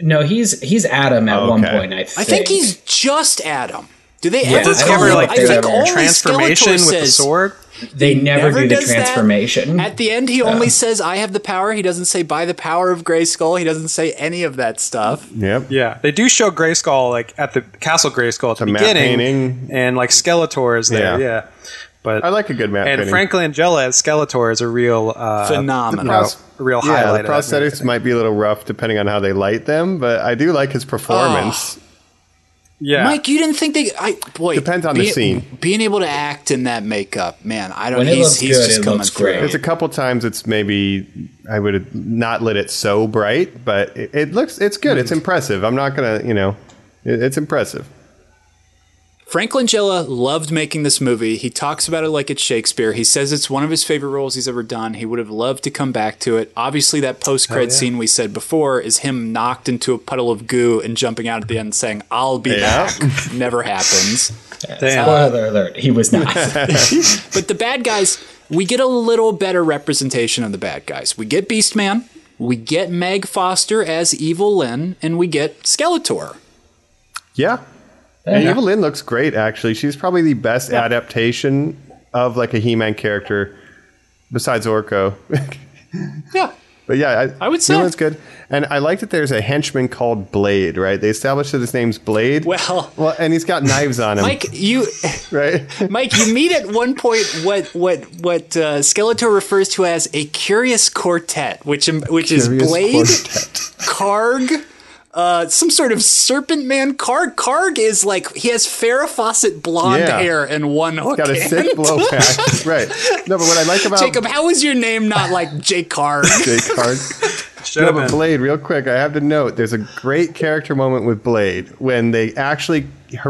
No, he's he's Adam at Oh, one okay. point. I think. I think he's just Adam. Do they Yeah, ever Does I he don't ever know like if do they the ever- transformation with the says- sword? They never, do the does that. transformation. At the end, he only says, "I have the power." He doesn't say, "By the power of Grayskull." He doesn't say any of that stuff. Yep. Yeah, they do show Grayskull like at the Castle Grayskull at the, The beginning, painting. and like Skeletor is there. Yeah. Yeah, but I like a good map and painting. Frank Langella as Skeletor is a real uh, Phenomenal. you know, a real yeah, highlight. the of prosthetics might be a little rough depending on how they light them, but I do like his performance. Yeah, Mike, you didn't think they? I boy Depends on the being- scene. Being able to act in that makeup, man, I don't. When it he's looks he's good, just it coming looks through. great. There's a couple times it's maybe I would have not lit it so bright, but it, it looks it's good. It's mm. impressive. I'm not gonna, you know, it, it's impressive. Frank Langella loved making this movie. He talks about it like it's Shakespeare. He says it's one of his favorite roles he's ever done. He would have loved to come back to it. Obviously, that post cred oh, scene we said before is him knocked into a puddle of goo and jumping out at the end saying, I'll be Yeah. back. Never happens. Damn. Spoiler alert: He was not. But the bad guys, we get a little better representation of the bad guys. We get Beastman, we get Meg Foster as Evil Lynn, and we get Skeletor. Yeah. And Evil Lynn looks great actually. She's probably the best adaptation of like a He-Man character besides Orko. Yeah. But yeah, I, I would say. Evil Lynn's good. And I like that there's a henchman called Blade, right? They established that his name's Blade. Well- well, and he's got knives on him, Mike, you right? Mike, you meet at one point what what what uh, Skeletor refers to as a curious quartet, which which is Curious Blade, quartet. Karg, uh, some sort of serpent man. Karg Karg is like he has Farrah Fawcett blonde Yeah. hair and one hook Got a hand. sick blow pack, right? No, but what I like about Jacob, how is your name not like Jake Karg? Jake Card. Should No, have but. Blade, real quick, I have to note there's a great character moment with Blade when they actually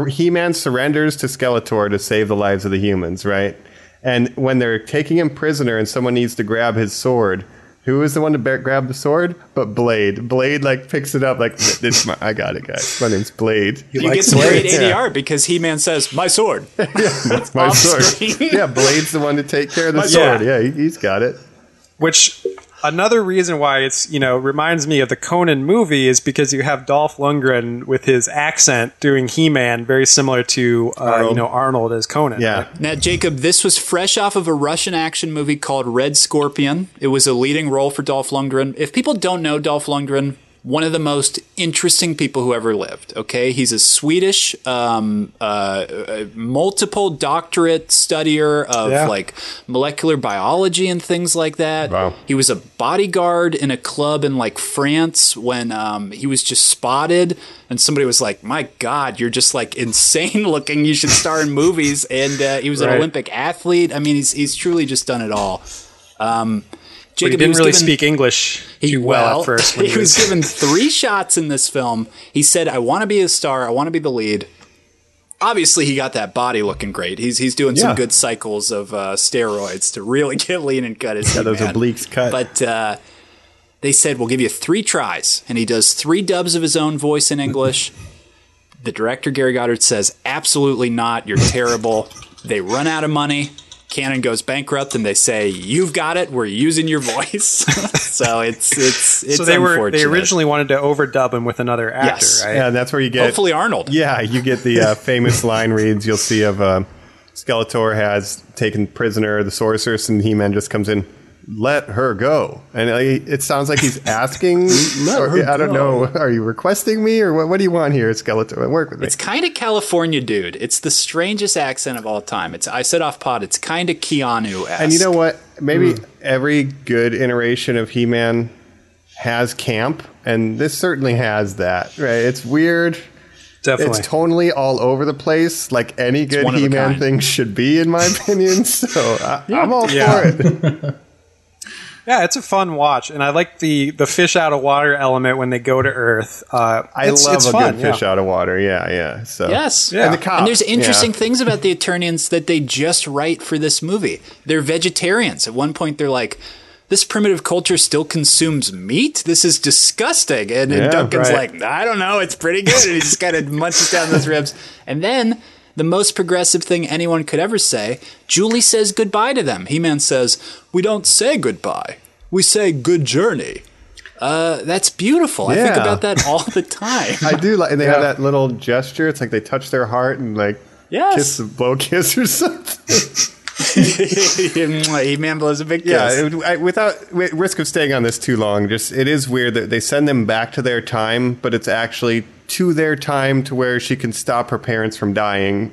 He Man surrenders to Skeletor to save the lives of the humans, right? And when they're taking him prisoner and someone needs to grab his sword, who is the one to bear, grab the sword? But Blade. Blade like picks it up like this. My, I got it, guys. My name's Blade. You likes get some Blade, great ADR because He Man says, "My sword." That's my sword. screen. Yeah, Blade's the one to take care of the Yeah. sword. Yeah, he, he's got it. Which another reason why it's you know reminds me of the Conan movie is because you have Dolph Lundgren with his accent doing He-Man, very similar to uh, you Arnold. know Arnold as Conan. Yeah. Now, Jacob, this was fresh off of a Russian action movie called Red Scorpion. It was a leading role for Dolph Lundgren. If people don't know Dolph Lundgren, one of the most interesting people who ever lived. Okay, he's a Swedish, um, uh, uh, multiple doctorate studier of Yeah. like molecular biology and things like that. Wow. He was a bodyguard in a club in like France when um, he was just spotted, and somebody was like, "My God, you're just like insane looking. You should star in movies." And uh, he was an Olympic athlete. I mean, he's he's truly just done it all. Um, But he didn't was really given- speak English too well, at first. he was given three shots in this film. He said, "I want to be a star. I want to be the lead." Obviously, he got that body looking great. He's he's doing some good cycles of uh, steroids to really get lean and cut his Got those He-Man. obliques cut. But uh, they said we'll give you three tries, and he does three dubs of his own voice in English. the director Gary Goddard says, "Absolutely not. You're terrible." they run out of money. Cannon goes bankrupt, and they say, "You've got it. We're using your voice." so it's it's it's so they were they originally wanted to overdub him with another actor, Yes. right? Yeah, and that's where you get hopefully Arnold. Yeah, you get the uh, famous line reads you'll see of uh, Skeletor has taken prisoner the sorceress, and He-Man just comes in, let her go, and uh, it sounds like he's asking. or, I don't know. Are you requesting me, or what? What do you want here, Skeletor? Work with me. It's kind of California, dude. It's the strangest accent of all time. It's I said off pod. It's kind of Keanu. and you know what? Maybe every good iteration of He-Man has camp, and this certainly has that. Right? It's weird. Definitely. It's totally all over the place, like any good one of a He-Man thing should be, in my opinion. So I, I'm all Yeah. for it. yeah, it's a fun watch, and I like the the fish out of water element when they go to Earth. Uh, I it's, love it's a fun, good fish yeah. out of water. Yeah, yeah. So Yes. Yeah. and the cop. And there's interesting yeah. things about the Eternians that they just write for this movie. They're vegetarians. At one point, they're like, "This primitive culture still consumes meat. This is disgusting." And, and Duncan's right. like, "I don't know. It's pretty good." And he just kind of munches down those ribs. And then the most progressive thing anyone could ever say, Julie says goodbye to them. He-Man says, "We don't say goodbye. We say good journey." Uh, that's beautiful. I think about that all the time. I do like, and they have that little gesture. It's like they touch their heart and like Yes. kiss, a blow kiss or something. he man blows a big kiss. Yeah, it, I, without with risk of staying on this too long, just it is weird that they send them back to their time, but it's actually to their time to where she can stop her parents from dying,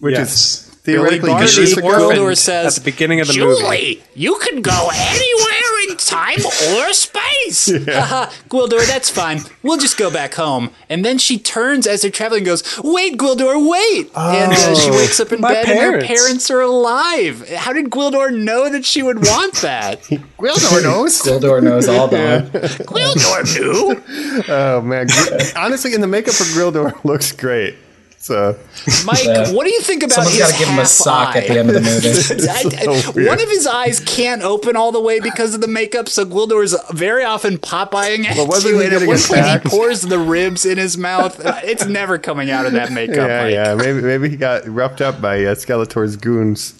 which Yes. is theoretically Barty good. She's a Gwildor good- says, at the beginning of the Julie, movie. you can go anywhere in time or space. Haha, Gwildor, that's fine. We'll just go back home. And then she turns as they're traveling and goes, Wait, Gwildor, wait! and uh, she wakes up in My bed and her parents. parents are alive. How did Gwildor know that she would want that? Gwildor knows. Gwildor knows all about it. Gwildor knew. Oh man, honestly, and the makeup for Gwildor looks great. So Mike, Yeah. what do you think about Someone's his got to give him a sock eye? at the end of the movie. I- I- so one of his eyes can't open all the way because of the makeup, so Gwildor's very often Popeyeing at Well, wasn't you, he and at getting one point he pours the ribs in his mouth. Uh, It's never coming out of that makeup. yeah, Mike. yeah, maybe maybe he got roughed up by uh, Skeletor's goons.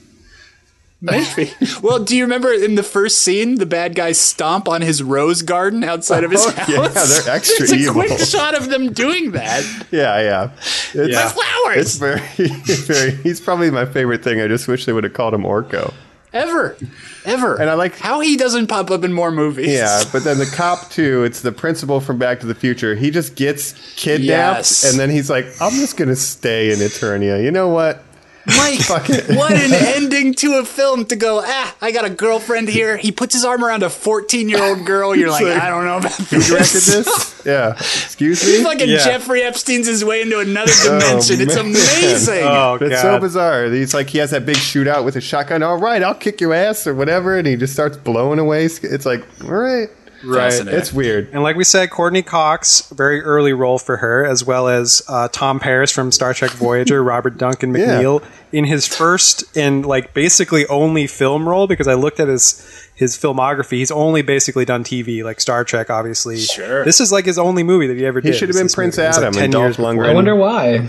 Maybe. well, do you remember in the first scene, the bad guys stomp on his rose garden outside of his Oh, house? yeah, they're extra There's a evil. quick shot of them doing that. Yeah, yeah, it's, Yeah. Flowers. It's very, very. He's probably my favorite thing. I just wish they would have called him Orko. Ever. Ever. And I like- how he doesn't pop up in more movies. Yeah, but then the cop too. It's the principal from Back to the Future. He just gets kidnapped, Yes. and then he's like, "I'm just gonna stay in Eternia." You know what? Mike, Fuck it. what an ending to a film to go, ah, I got a girlfriend here. He puts his arm around a 14 year old girl. You're like, like, I don't know about Who directed this. this? Yeah. Excuse He's me. fucking Yeah. Jeffrey Epstein's his way into another dimension. it's man. amazing. Oh It's so bizarre. He's like he has that big shootout with a shotgun. All right, I'll kick your ass or whatever, and he just starts blowing away. It's like, all right, Right. Fascinating. it's weird. And like we said, Courteney Cox, very early role for her, as well as uh, Tom Paris from Star Trek Voyager, Robert Duncan Yeah. McNeill in his first and like basically only film role because I looked at his his filmography. He's only basically done TV, like Star Trek, obviously. Sure. This is like his only movie that he ever He did. should have been Prince movie. It was, like, Adam 10 and Dolph years before. Lundgren. I wonder why.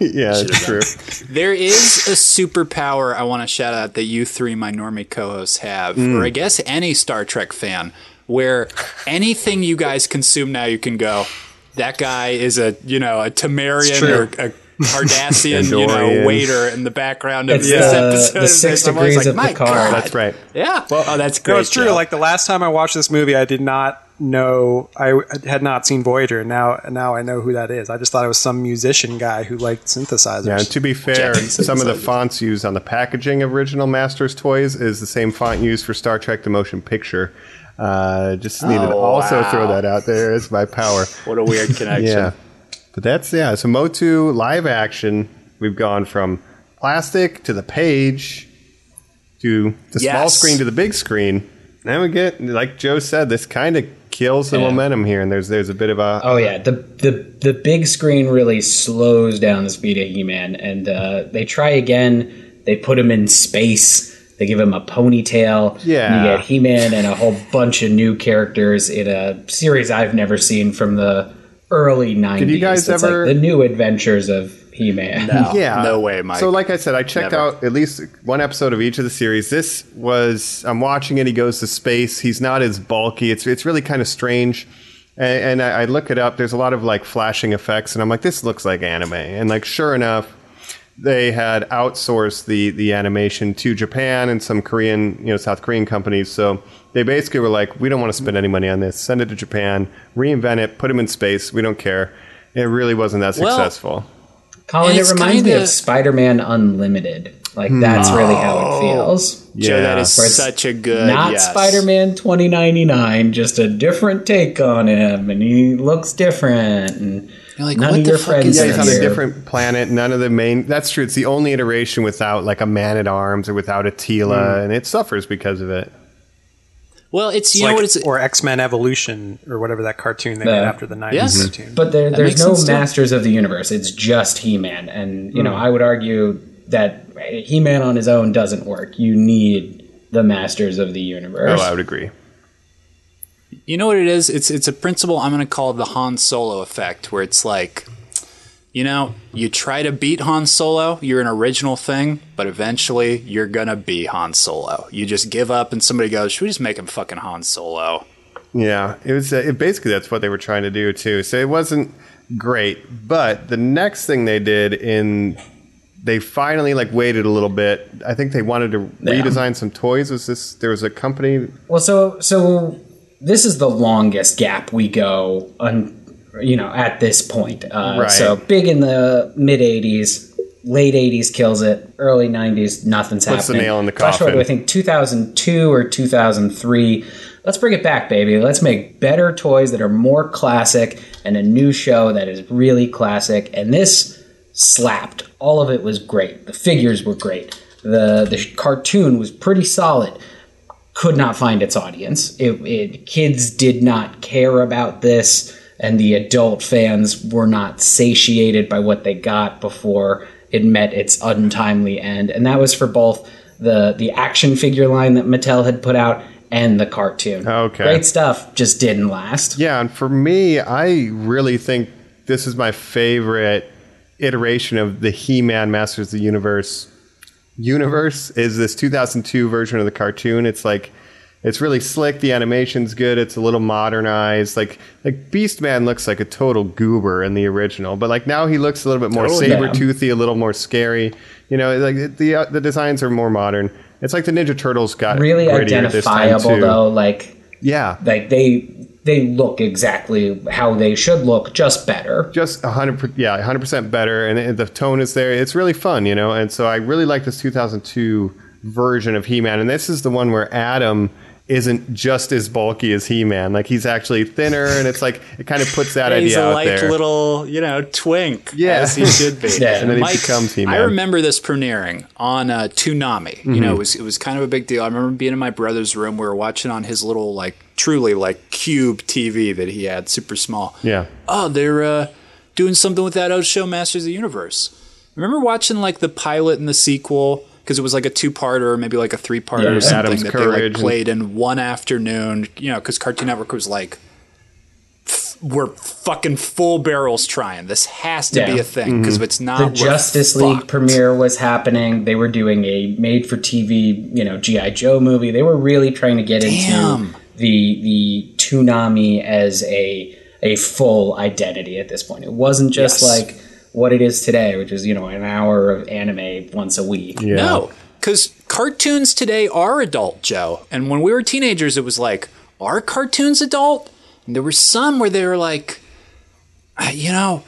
yeah, it's true. There is a superpower I want to shout out that you three my normie co-hosts have, or I guess any Star Trek fan, where anything you guys consume now, you can go. That guy is a you know a Tamarian or a Cardassian you know waiter in the background of It's this the- episode. the of six this. I'm always degrees of "My Picard." God." That's right. Yeah. oh, that's great. No, it's true. Joe. Like the last time I watched this movie, I did not know I had not seen Voyager. and Now, now I know who that is. I just thought it was some musician guy who liked synthesizers. Yeah, and to be fair, some of the fonts used on the packaging of original Masters toys is the same font used for Star Trek: The Motion Picture. Uh, just needed to Oh, also wow. throw that out there as my power. what a weird connection. Yeah, but that's yeah. So Motu live action. We've gone from plastic to the page to the small screen to the big screen. Now we get, like Joe said, this kind of kills the Yeah. momentum here, and there's there's a bit of a Oh yeah, the the the big screen really slows down the speed of He-Man, and uh, they try again. They put him in space. They give him a ponytail. Yeah. and you get He-Man and a whole bunch of new characters in a series I've never seen from the early '90s. Did you guys It's ever- like the new adventures of He-Man? No, yeah, no way, Mike. So, like I said, I checked Never. out at least one episode of each of the series. This was I'm watching it. He goes to space. He's not as bulky. It's it's really kind of strange. And, and I, I look it up. There's a lot of like flashing effects, and I'm like, this looks like anime. And like, sure enough, they had outsourced the the animation to Japan and some Korean, you know, South Korean companies. So they basically were like, we don't want to spend any money on this. Send it to Japan, reinvent it, put him in space. We don't care. It really wasn't that Well, successful. Colin, And it reminds me kinda- of Spider-Man Unlimited. Like that's hmm. really how it feels. Joe, that is Where it's such a good Not yes. Spider-Man 2099, just a different take on him, and he looks different. And You're like, none what of the your fuck friends is Yeah, are he's on a different planet. None of the main. That's true. It's the only iteration without like a man at arms or without a Teela, and it suffers because of it. Well, it's you Like- know what it's or X Men Evolution or whatever that cartoon they Yeah. made after the '90s Yes. cartoon. But there, there's no sense, too. Masters of the Universe. It's just He-Man, and you Hmm. know I would argue that He-Man on his own doesn't work. You need the Masters of the Universe. Oh, I would agree. You know what it is? It's it's a principle I'm going to call the Han Solo effect, where it's like, you know, you try to beat Han Solo, you're an original thing, but eventually you're gonna be Han Solo. You just give up, and somebody goes, "Should we just make him fucking Han Solo?" Yeah, it was uh, it, basically that's what they were trying to do too. So it wasn't great, but the next thing they did in they finally like waited a little bit. I think they wanted to Yeah. redesign some toys. Was this there was a company? Well, so so this is the longest gap we go on, you know, at this point. Uh, Right. So big in the mid '80s, late '80s kills it, early '90s nothing's Puts the happening. nail in the Flash forward to, I think 2002 or 2003. Let's bring it back, baby. Let's make better toys that are more classic and a new show that is really classic. And this slapped. All of it was great. The figures were great. The the cartoon was pretty solid could not find its audience. It, it kids did not care about this, and the adult fans were not satiated by what they got before it met its untimely end. And that was for both the the action figure line that Mattel had put out and the cartoon. Okay. great stuff, just didn't last. Yeah, and for me, I really think this is my favorite iteration of the He-Man Masters of the Universe universe. Is this 2002 version of the cartoon? It's like it's really slick. The animation's good. It's a little modernized. Like like Beastman looks like a total goober in the original, but like now he looks a little bit more Totally. saber toothy, a little more scary. You know, like the uh, the designs are more modern. It's like the Ninja Turtles got Really grittier this time, identifiable though, like Yeah, like they they look exactly how they should look, just better. just a hundred, per- yeah, hundred percent better, and the tone is there. It's really fun, you know. And so I really like this 2002 version of He-Man, and this is the one where Adam isn't just as bulky as He-Man. Like he's actually thinner, and it's like it kind of puts that idea out there. He's a out light there. little, you know, twink. Yeah. As he should be. Yeah. and then Mike, he becomes He-Man. I remember this premiering on uh, Toonami. You Mm-hmm. know, it was it was kind of a big deal. I remember being in my brother's room. We were watching on his little like truly like cube TV that he had, super small. Yeah. Oh, they're uh, doing something with that old show, Masters of the Universe. Remember watching like the pilot and the sequel because it was like a two-parter, or maybe like a three-parter Yeah. or something Adam's that Courage they like played in one afternoon. You know, because Cartoon Network was like we're fucking full barrels trying. This has to be a thing because if it's not, the we're Justice League fucked. premiere was happening. They were doing a made-for-TV, you know, GI Joe movie. They were really trying to get Damn. into the the Toonami as a a full identity at this point. It wasn't just Yes. like what it is today, which is you know an hour of anime once a week. Yeah. No, because cartoons today are adult, Joe. And when we were teenagers, it was like, are cartoons adult? And there were some where they were like, "Ah, you know,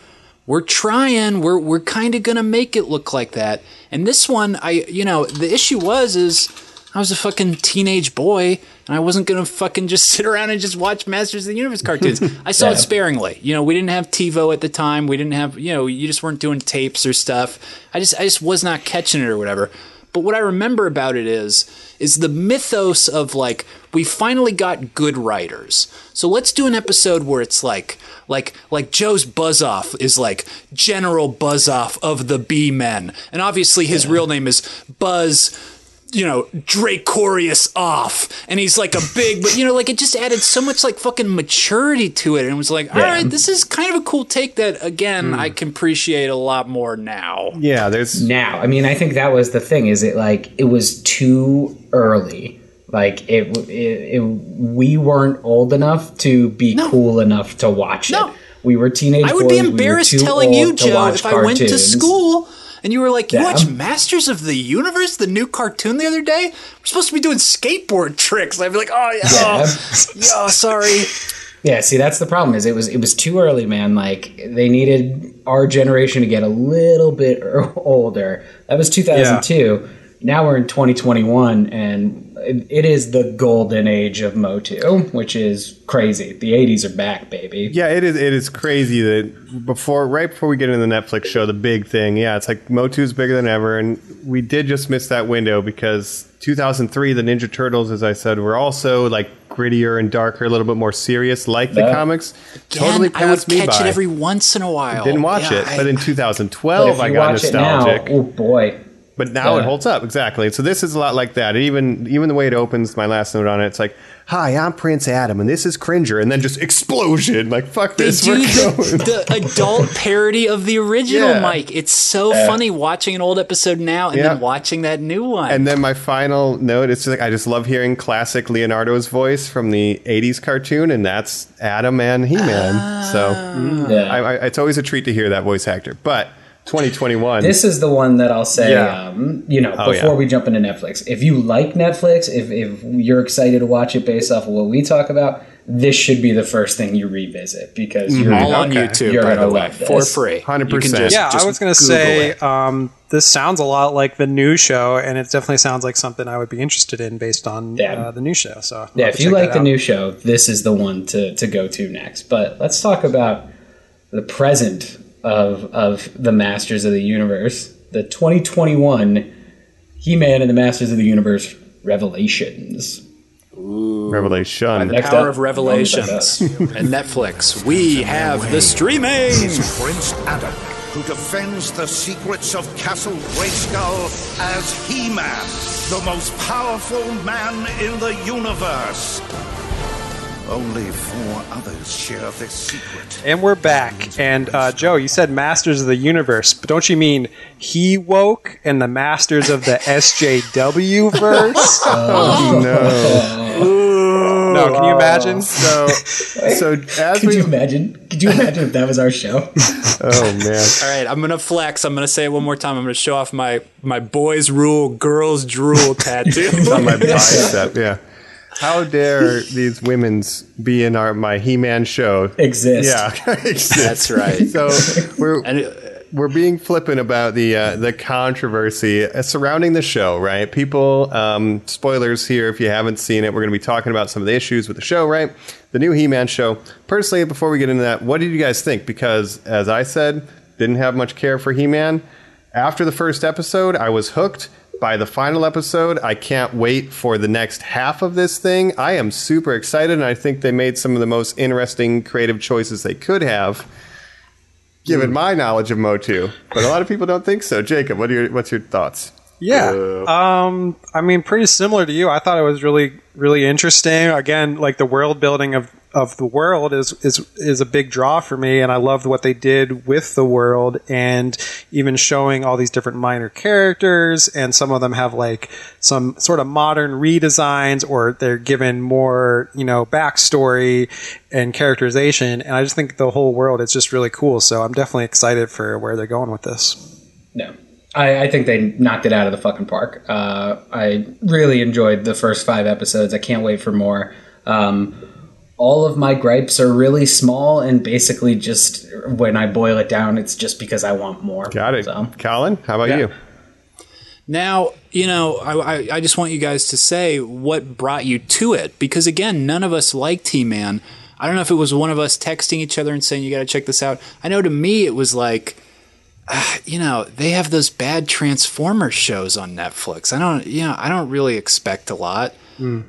we're trying. We're we're kind of gonna make it look like that. And this one, I you know, the issue was is I was a fucking teenage boy. And I wasn't gonna fucking just sit around and just watch Masters of the Universe cartoons. I saw Yeah. it sparingly. You know, we didn't have TiVo at the time. We didn't have, you know, you just weren't doing tapes or stuff. I just, I just was not catching it or whatever. But what I remember about it is, is the mythos of like we finally got good writers. So let's do an episode where it's like, like, like Joe's Buzzoff is like General Buzzoff of the B Men, and obviously his real name is Buzz you know, Dracorius off. And he's like a big, but you know, like it just added so much like fucking maturity to it. And it was like, all Yeah. right, this is kind of a cool take that, again, hmm. I can appreciate a lot more now. Yeah, there's now. I mean, I think that was the thing. Is it like it was too early? Like it, it, it we weren't old enough to be cool enough to watch No. it. We were teenage. I would boys, be embarrassed too telling you, Joe, watch if I went to school and you were like, you Yeah. watch Masters of the Universe, the new cartoon the other day? We're supposed to be doing skateboard tricks. I'd be like, oh, yeah, Yeah. oh, yeah, sorry. Yeah, see, that's the problem. Is it was it was too early, man. Like they needed our generation to get a little bit er- older. That was 2002. Now we're in 2021, and it, it is the golden age of Motu, which is crazy. The 80s are back, baby. Yeah, it is. It is crazy that before, right before we get into the Netflix show, the big thing. Yeah, it's like Motu's bigger than ever, and we did just miss that window because 2003, the Ninja Turtles, as I said, were also like grittier and darker, a little bit more serious, like the comics. Again, totally I would passed me catch by. it every once in a while. Didn't watch Yeah, it, I- but in 2012, if I got nostalgic. now, oh boy, But now it holds up exactly. So this is a lot like that. And even even the way it opens, my last note on it, it's like, "Hi, I'm Prince Adam, and this is Cringer," and then just explosion. Like fuck They this, do the, the adult parody of the original, Yeah. Mike. It's so funny watching an old episode now and Yeah. then watching that new one. And then my final note is just like I just love hearing classic Leonardo's voice from the '80s cartoon, and that's Adam and He-Man. so ah. mm, yeah. I, I, it's always a treat to hear that voice actor. But 2021. This is the one that I'll say, Yeah. um, you know, Oh, before yeah. we jump into Netflix. If you like Netflix, if, if you're excited to watch it based off of what we talk about, this should be the first thing you revisit because you're All on Okay. YouTube, You're by gonna the way, this. for free. 100%. Just- yeah, just I was going to say um, this sounds a lot like the new show, and it definitely sounds like something I would be interested in based on Yeah. uh, the new show. So I'll Yeah, if you like the new show, this is the one to, to go to next. But let's talk about the present of of the Masters of the Universe, the 2021 He-Man and the Masters of the Universe Revelations. Revelation. The Next power up. of revelations and Netflix. We have the streaming. is Prince Adam, who defends the secrets of Castle Grayskull as He-Man, the most powerful man in the universe. Only four others share this secret. And we're back. And uh, Joe, you said Masters of the Universe, but don't you mean He Woke and the Masters of the SJW verse? no. no, can you imagine? So, so as Could we, you imagine? Could you imagine if that was our show? oh man, All right, I'm gonna flex. I'm gonna say it one more time. I'm gonna show off my my boys rule, girls drool tattoo. on my bicep, yeah. How dare these women's be in our my He-Man show? Exist. Yeah, exist. That's right. So we're And it, we're being flippant about the uh, the controversy uh, surrounding the show, right? People, um, spoilers here if you haven't seen it. We're going to be talking about some of the issues with the show, right? The new He-Man show. Personally, before we get into that, what did you guys think? Because as I said, didn't have much care for He-Man. After the first episode, I was hooked. By the final episode, I can't wait for the next half of this thing. I am super excited, and I think they made some of the most interesting creative choices they could have given my knowledge of Motu, but a lot of people don't think so. Jacob, what are your what's your thoughts? Yeah. Um, I mean, pretty similar to you. I thought it was really, really interesting. Again, like the world building of, of the world is, is, is a big draw for me. And I loved what they did with the world and even showing all these different minor characters. And some of them have like some sort of modern redesigns or they're given more, you know, backstory and characterization. And I just think the whole world is just really cool. So I'm definitely excited for where they're going with this. No. I, I think they knocked it out of the fucking park. Uh, I really enjoyed the first five episodes. I can't wait for more. Um, all of my gripes are really small and basically just when I boil it down, it's just because I want more. Got it, So, Colin. How about Yeah. you? Now, you know, I, I, I just want you guys to say what brought you to it. Because again, none of us liked T Man. I don't know if it was one of us texting each other and saying, you got to check this out. I know to me, it was like, ah, you know, they have those bad Transformers shows on Netflix. I don't, you know, I don't really expect a lot.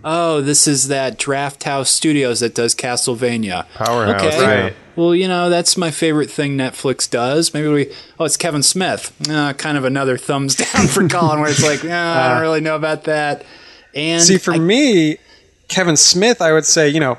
Oh, this is that Draft House Studios that does Castlevania. Powerhouse, Okay. right. Well, you know, that's my favorite thing Netflix does. Maybe we, oh, it's Kevin Smith. Uh, kind of another thumbs down for Colin, where it's like, eh, I don't really know about that. And See, for I- me, Kevin Smith, I would say, you know,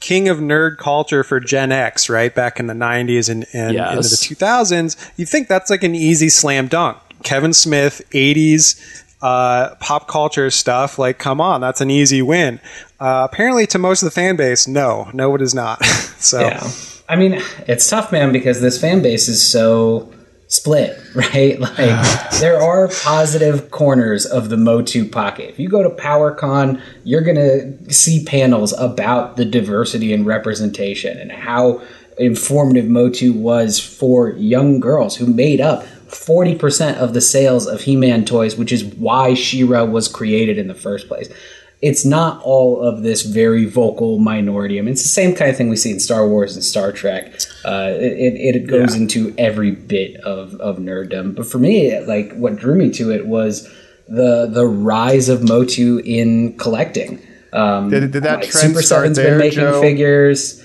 king of nerd culture for Gen X, right? Back in the 90s and, and Yes. into the 2000s. You think that's like an easy slam dunk. Kevin Smith, 80s uh, pop culture stuff, like, come on, that's an easy win. Uh, apparently, to most of the fan base, no, no, it is not. so, yeah. I mean, it's tough, man, because this fan base is so split, right? Like, there are positive corners of the Motu pocket. If you go to PowerCon, you're going to see panels about the diversity and representation and how informative Motu was for young girls who made up 40% of the sales of He Man toys, which is why She Ra was created in the first place. It's not all of this very vocal minority. I mean, it's the same kind of thing we see in Star Wars and Star Trek. Uh, it, it, it goes into every bit of, of nerddom. But for me, like what drew me to it was the the rise of Motu in collecting. Um, Did- did that like trend Super start Seven's there, been making Joe? figures.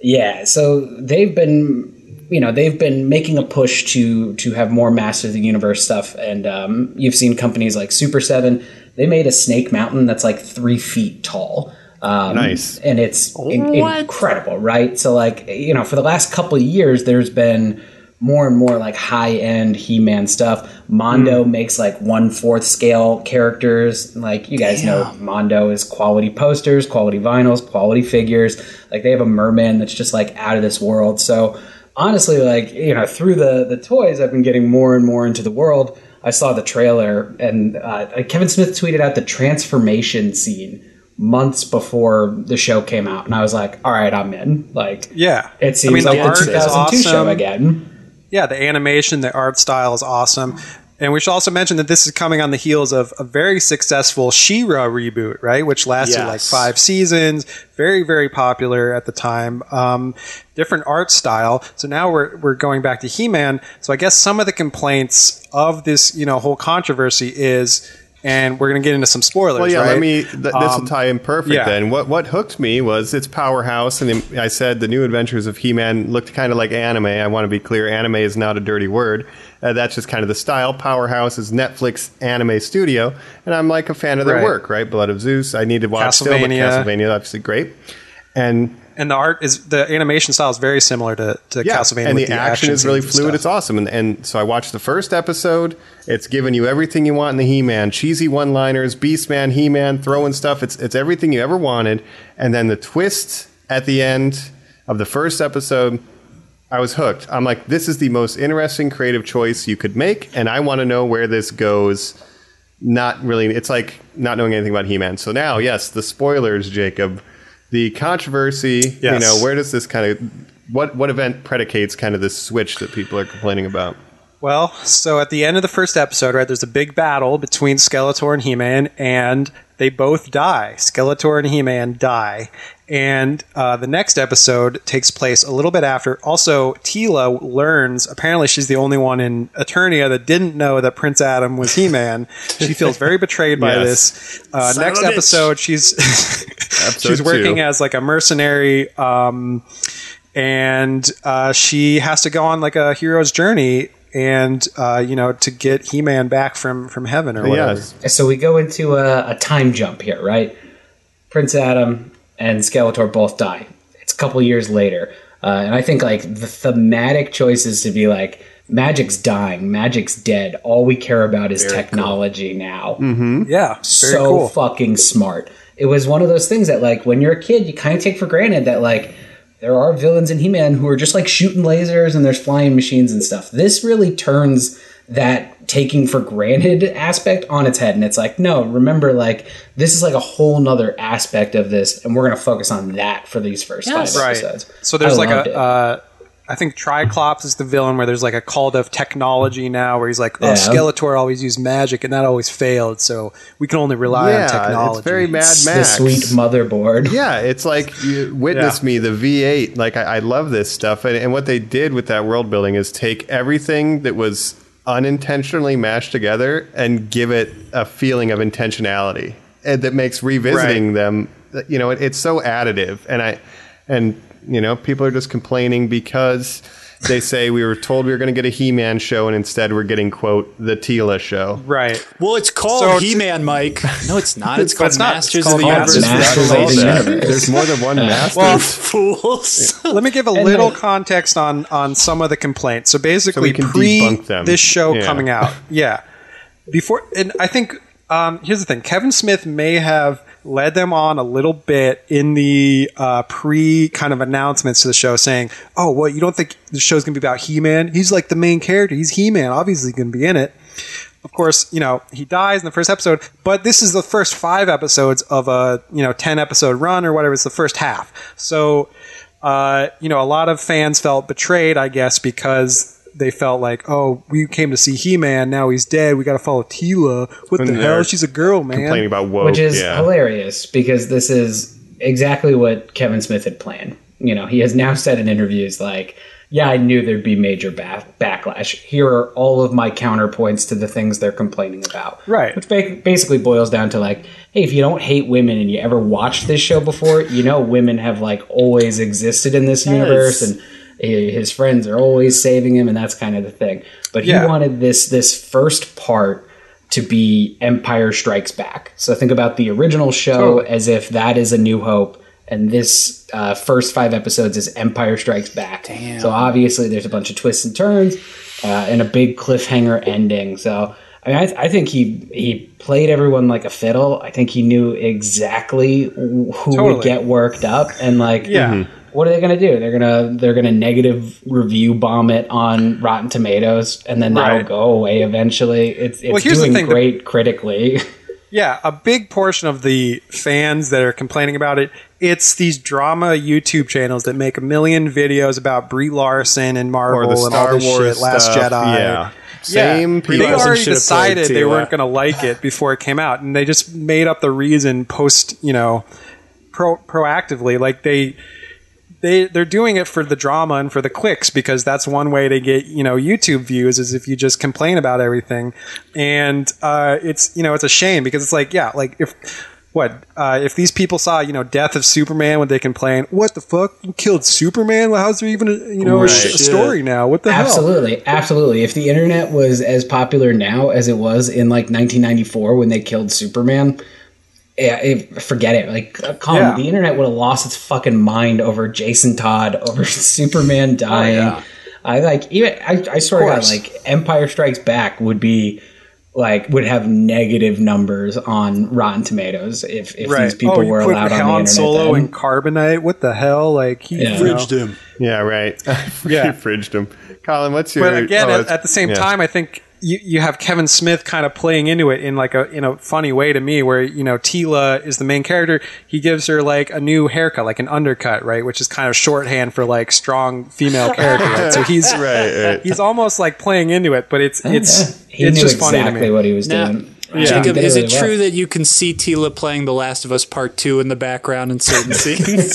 Yeah, so they've been you know they've been making a push to to have more Master of the Universe stuff, and um, you've seen companies like Super Seven. They made a Snake Mountain that's like three feet tall. Um, Nice. and it's in- incredible, right? So like you know, for the last couple of years, there's been more and more like high end He Man stuff. Mondo makes like one fourth scale characters. Like you guys know, Mondo is quality posters, quality vinyls, quality figures. Like they have a merman that's just like out of this world. So honestly, like you know, through the the toys, I've been getting more and more into the world. I saw the trailer, and uh, Kevin Smith tweeted out the transformation scene months before the show came out, and I was like, "All right, I'm in." Like, Yeah. it seems I mean, like the is 2002 show again. Yeah, the animation, the art style is awesome. And we should also mention that this is coming on the heels of a very successful She-Ra reboot, right? Which lasted Yes. like five seasons, very, very popular at the time. Um, different art style. So now we're, we're going back to He-Man. So I guess some of the complaints of this, you know, whole controversy is, and we're going to get into some spoilers, Well, yeah. right? Let me. Th- this will Um, tie in perfect. yeah. Then what? What hooked me was its powerhouse, and the- I said the new Adventures of He-Man looked kind of like anime. I want to be clear. Anime is not a dirty word. Uh, that's just kind of the style. Powerhouse is Netflix anime studio, and I'm like a fan of their Right. work. Right, Blood of Zeus. I need to watch still, Castlevania. Castlevania obviously great. And and the art is, the animation style is very similar to, to Castlevania. and with the, action, is really fluid. stuff. It's awesome. And, and so I watched the first episode. It's giving you everything you want in the He-Man, cheesy one-liners, Beastman, He-Man, throwing stuff. It's it's everything you ever wanted. And then the twist at the end of the first episode, I was hooked. I'm like, this is the most interesting creative choice you could make, and I want to know where this goes. Not really. It's like not knowing anything about He-Man. So now, yes, the spoilers, Jacob. The controversy. You know, where does this kind of what what event predicates kind of this switch that people are complaining about? Well, so at the end of the first episode, right, there's a big battle between Skeletor and He-Man, and they both die. Skeletor and He-Man die. And uh, the next episode takes place a little bit after. Also, Teela learns, apparently she's the only one in Eternia that didn't know that Prince Adam was He-Man. She feels very betrayed by Yes. this. Uh, next of a bitch. episode, she's she's two. working as like a mercenary um, and uh, she has to go on like a hero's journey and uh, you know to get he-man back from from heaven or whatever Yes. So we go into a, a time jump here, right? Prince Adam and Skeletor both die. It's a couple years later, uh, and I think like the thematic choices to be like magic's dying, magic's dead. All we care about is technology now. yeah very so cool fucking smart. It was one of those things that like when you're a kid, you kind of take for granted that like there are villains in He-Man who are just like shooting lasers and there's flying machines and stuff. This really turns that taking for granted aspect on its head and it's like no remember like this is like a whole nother aspect of this and we're going to focus on that for these first Yes. five right episodes so there's I like a uh, I think Tri-Klops is the villain where there's like a cult of technology now where he's like, oh, Yeah. Skeletor always used magic and that always failed, so we can only rely yeah, on technology. it's very Mad the sweet motherboard Yeah, it's like you witness Yeah. me, the V8. Like I, I love this stuff, and, and what they did with that world building is take everything that was unintentionally mashed together and give it a feeling of intentionality, and that makes revisiting Right. them. You know, it, it's so additive, and I, and you know, people are just complaining because. They say we were told we were going to get a He-Man show, and instead we're getting quote the Teela show. Right. Well, it's called So- He-Man, Mike. No, it's not. It's But called not. Masters It's of the called Universe. Masters of the. Universe. There's more than one master. Well, Fools. Let me give a And little the- context on on some of the complaints. So basically, we can pre debunk them. this show Yeah. coming out, yeah, before, and I think um, here's the thing: Kevin Smith may have led them on a little bit in the uh, pre kind of announcements to the show, saying, "Oh, what you don't think the show's going to be about He-Man? He's like the main character. He's He-Man. Obviously, going to be in it." Of course, you know he dies in the first episode, but this is the first five episodes of a you know ten episode run or whatever. It's the first half, so uh, you know, a lot of fans felt betrayed, I guess, because they felt like, oh, we came to see He Man, now he's dead. We got to follow Teela. What And the they're hell? She's a girl, man. complaining about woke. which is yeah. hilarious because this is exactly what Kevin Smith had planned. You know, he has now said in interviews like, "Yeah, I knew there'd be major ba- backlash. Here are all of my counterpoints to the things they're complaining about." Right. Which ba- basically boils down to like, hey, if you don't hate women and you ever watched this show before, you know women have like always existed in this universe and hi- his friends are always saving him and that's kind of the thing. But he Yeah. wanted this this first part to be Empire Strikes Back. So think about the original show Totally. as if that is A New Hope, and this uh, first five episodes is Empire Strikes Back. Damn. So obviously there's a bunch of twists and turns, uh, and a big cliffhanger ending. So I mean, I, I think he he played everyone like a fiddle. I think he knew exactly who Totally. would get worked up, and like Yeah. What are they gonna do? They're gonna they're gonna negative review bomb it on Rotten Tomatoes, and then that'll Right. go away eventually. It's it's Well, here's the doing thing, the- great critically. Yeah, a big portion of the fans that are complaining about it, it's these drama YouTube channels that make a million videos about Brie Larson and Marvel the and Star all this Wars shit, Last stuff. Jedi. Yeah, same Yeah, people. they already decided played they weren't going to like it before it came out, and they just made up the reason post, you know, pro- proactively. Like they, they, they're doing it for the drama and for the clicks because that's one way to get you know YouTube views is if you just complain about everything, and uh, it's you know it's a shame because it's like yeah like if. What uh, if these people saw you know Death of Superman? Would they complain? What the fuck? You killed Superman? Well, how's there even a, you know a, Right. sh- a story now? What the hell? absolutely, absolutely. If the internet was as popular now as it was in like 1994 when they killed Superman, yeah, forget it. Like, uh, Colin, Yeah. the internet would have lost its fucking mind over Jason Todd, over Superman dying. yeah. I like even I, I swear to God, like Empire Strikes Back would be like would have negative numbers on Rotten Tomatoes if, if these people oh, you were put allowed on the Han internet. Solo then. and Carbonite. What the hell? Like he Yeah. you know. Fridged him. Yeah, right. Yeah. you fridged him. Colin, what's your? But again, oh, at, at the same yeah. time, I think you, you have Kevin Smith kind of playing into it in like a in a funny way to me, where you know Teela is the main character. He gives her like a new haircut, like an undercut, right, which is kind of shorthand for like strong female character. Right? So he's right, right. he's almost like playing into it, but it's it's he it's knew just funny to exactly me. what he was Now, doing. Jacob, He did is really it well. true that you can see Teela playing The Last of Us Part Two in the background in certain scenes?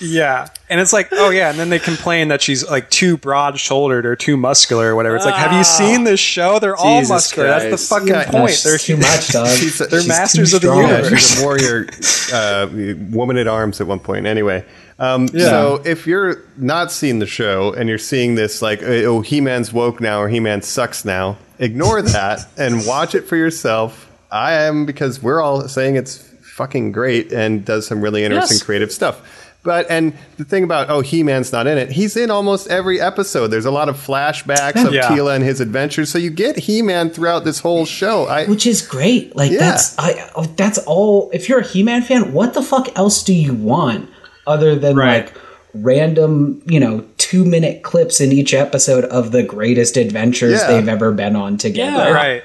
Yeah, and it's like, oh yeah, and then they complain that she's like too broad-shouldered or too muscular or whatever. It's like, have you seen this show? They're all Jesus muscular. That's the fucking Yeah, point. That's They're too much, dog. She's They're she's masters of the strong. Yeah, universe. she's a warrior, uh, woman at arms at one point. Anyway, um, Yeah. so if you're not seeing the show and you're seeing this like, oh, He-Man's woke now or He-Man sucks now, ignore that and watch it for yourself. I am because we're all saying it's fucking great and does some really interesting Yes. creative stuff. But and the thing about oh He-Man's not in it. He's in almost every episode. There's a lot of flashbacks of Yeah. Teela and his adventures, so you get He-Man throughout this whole show. I which is great. Like Yeah. that's I oh, that's all. If you're a He-Man fan, what the fuck else do you want other than Right. like random, you know, two minute clips in each episode of the greatest adventures Yeah. they've ever been on together? Yeah. right.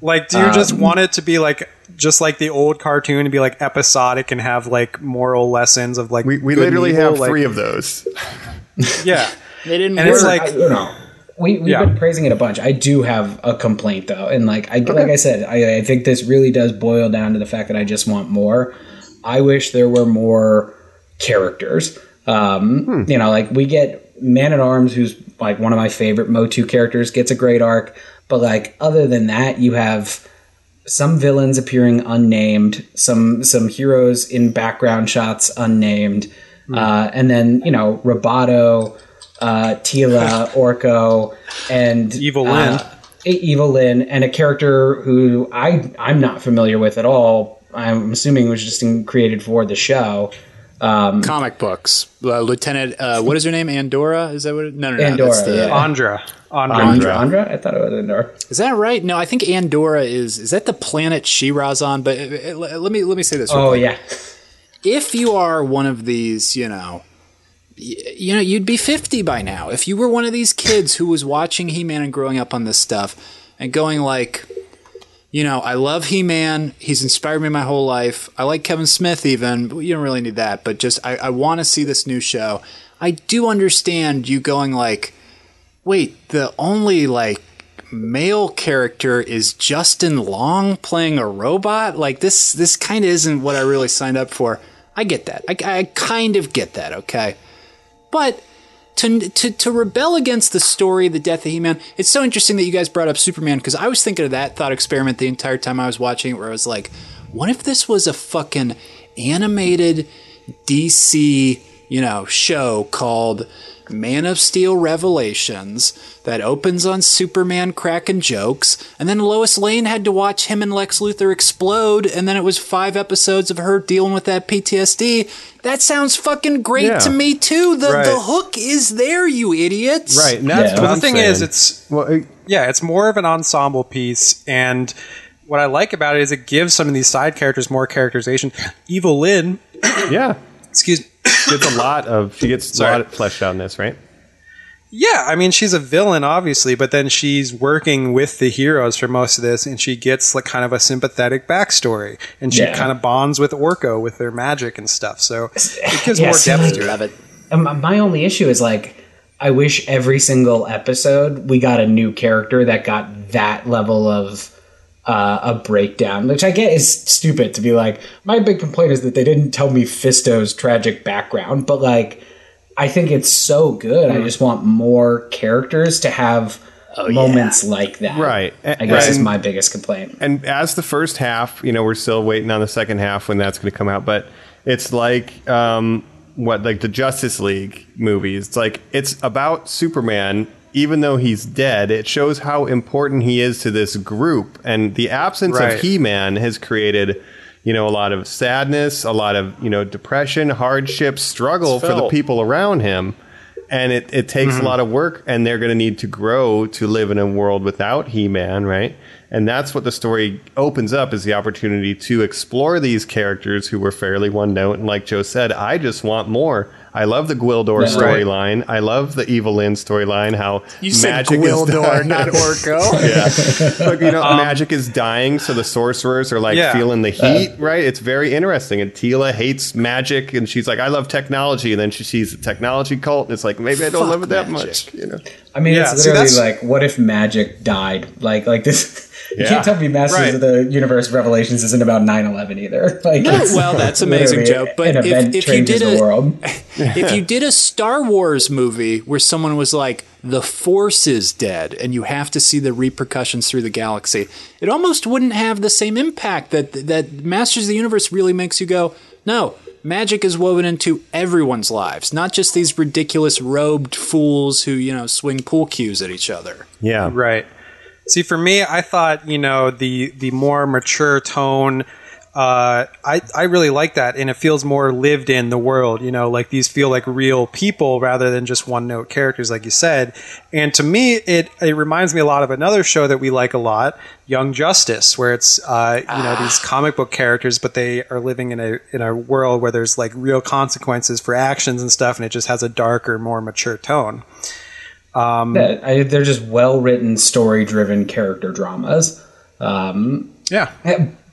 Like, do you just want it to be like just like the old cartoon to be like episodic and have like moral lessons of like we, we literally evil? have Like, three of those. Yeah, They didn't and work. it's like I, you know, we, we've Yeah. been praising it a bunch. I do have a complaint though, and like I like I said, I, I think this really does boil down to the fact that I just want more. I wish there were more characters. Um, You know, like we get Man at Arms, who's like one of my favorite Motu characters, gets a great arc, but like other than that, you have some villains appearing unnamed, some some heroes in background shots unnamed, uh, and then you know Roboto, uh, Teela, Orko, and Evil Lyn. uh, Evil Lyn, and a character who I I'm not familiar with at all. I'm assuming was just in, created for the show. Comic books. Uh, Lieutenant, uh, what is her name? Andorra? Is that what? It, no, no, no. Andorra, that's the, yeah. Andra. Andra. Andra, Andra, I thought it was Andra. Is that right? No, I think Andorra is. Is that the planet She-Ra's on? But uh, uh, let me let me say this. real Oh quick. yeah, if you are one of these, you know, you know, you'd be 50 by now. If you were one of these kids who was watching He-Man and growing up on this stuff and going like, you know, I love He-Man. He's inspired me my whole life. I like Kevin Smith even. You don't really need that, but just I, I want to see this new show. I do understand you going like, wait, the only like male character is Justin Long playing a robot. Like this, this kind of isn't what I really signed up for. I get that. I, I kind of get that. Okay, but to, to to rebel against the story, the death of He-Man, it's so interesting that you guys brought up Superman because I was thinking of that thought experiment the entire time I was watching it, where I was like, what if this was a fucking animated DC, you know, show called Man of Steel Revelations that opens on Superman cracking jokes, and then Lois Lane had to watch him and Lex Luthor explode, and then it was five episodes of her dealing with that PTSD. That sounds fucking great Yeah. to me too. The Right. the hook is there, you idiots. Right. And that's Yeah. what But I'm the thing saying. is, it's well, uh, yeah, it's more of an ensemble piece, and what I like about it is it gives some of these side characters more characterization. Evil Lyn, yeah. excuse gets a lot of she gets a Sorry. lot fleshed out in this, right? Yeah, I mean she's a villain obviously, but then she's working with the heroes for most of this, and she gets like kind of a sympathetic backstory, and she Yeah. kind of bonds with Orko with their magic and stuff. So it gives Yeah, more depth to it. Love it. Um, my only issue is like, I wish every single episode we got a new character that got that level of uh, a breakdown, which I get is stupid to be like. My big complaint is that they didn't tell me Fisto's tragic background, but like, I think it's so good. I just want more characters to have moments like that. Right. I guess Right. is my biggest complaint. And as the first half, you know, we're still waiting on the second half when that's going to come out, but it's like um, what like the Justice League movies. It's like it's about Superman even though he's dead. It shows how important he is to this group and the absence Right. of He-Man has created you know a lot of sadness, a lot of, you know, depression, hardship, struggle for the people around him. And it, it takes Mm-hmm. a lot of work, and they're going to need to grow to live in a world without He Man, right? And that's what the story opens up is the opportunity to explore these characters who were fairly one note. And like Joe said, I just want more. I love the Gwildor Yeah. Storyline. I love the Evil Lyn storyline. How You said magic is Gwildor, dying. not Orko. yeah, but you know, um, magic is dying, so the sorcerers are like Yeah. feeling the uh, heat, right? It's very interesting. And Teela hates magic, and she's like, "I love technology," and then she sees the technology cult, and it's like, maybe I don't Fuck love it that magic. much, you know? I mean, Yeah, it's literally that's- like, what if magic died? Like, like this. You Yeah. can't tell me Masters Right. of the Universe Revelations isn't about 9-11 either. Like, it's well, that's amazing, literally Joe. But an if- event if you changes did the a- world. if you did a Star Wars movie where someone was like, the Force is dead, and you have to see the repercussions through the galaxy, it almost wouldn't have the same impact that that Masters of the Universe really makes you go, no. Magic is woven into everyone's lives, not just these ridiculous robed fools who, you know, swing pool cues at each other. Yeah, Right. See, for me, I thought you know the the more mature tone. Uh, I I really like that, and it feels more lived in the world. You know, like these feel like real people rather than just one note characters, like you said. And to me, it it reminds me a lot of another show that we like a lot, Young Justice, where it's uh, you know these comic book characters, but they are living in a in a world where there's like real consequences for actions and stuff, and it just has a darker, more mature tone. Yeah, I, they're just well written, story driven character dramas. Um, Yeah.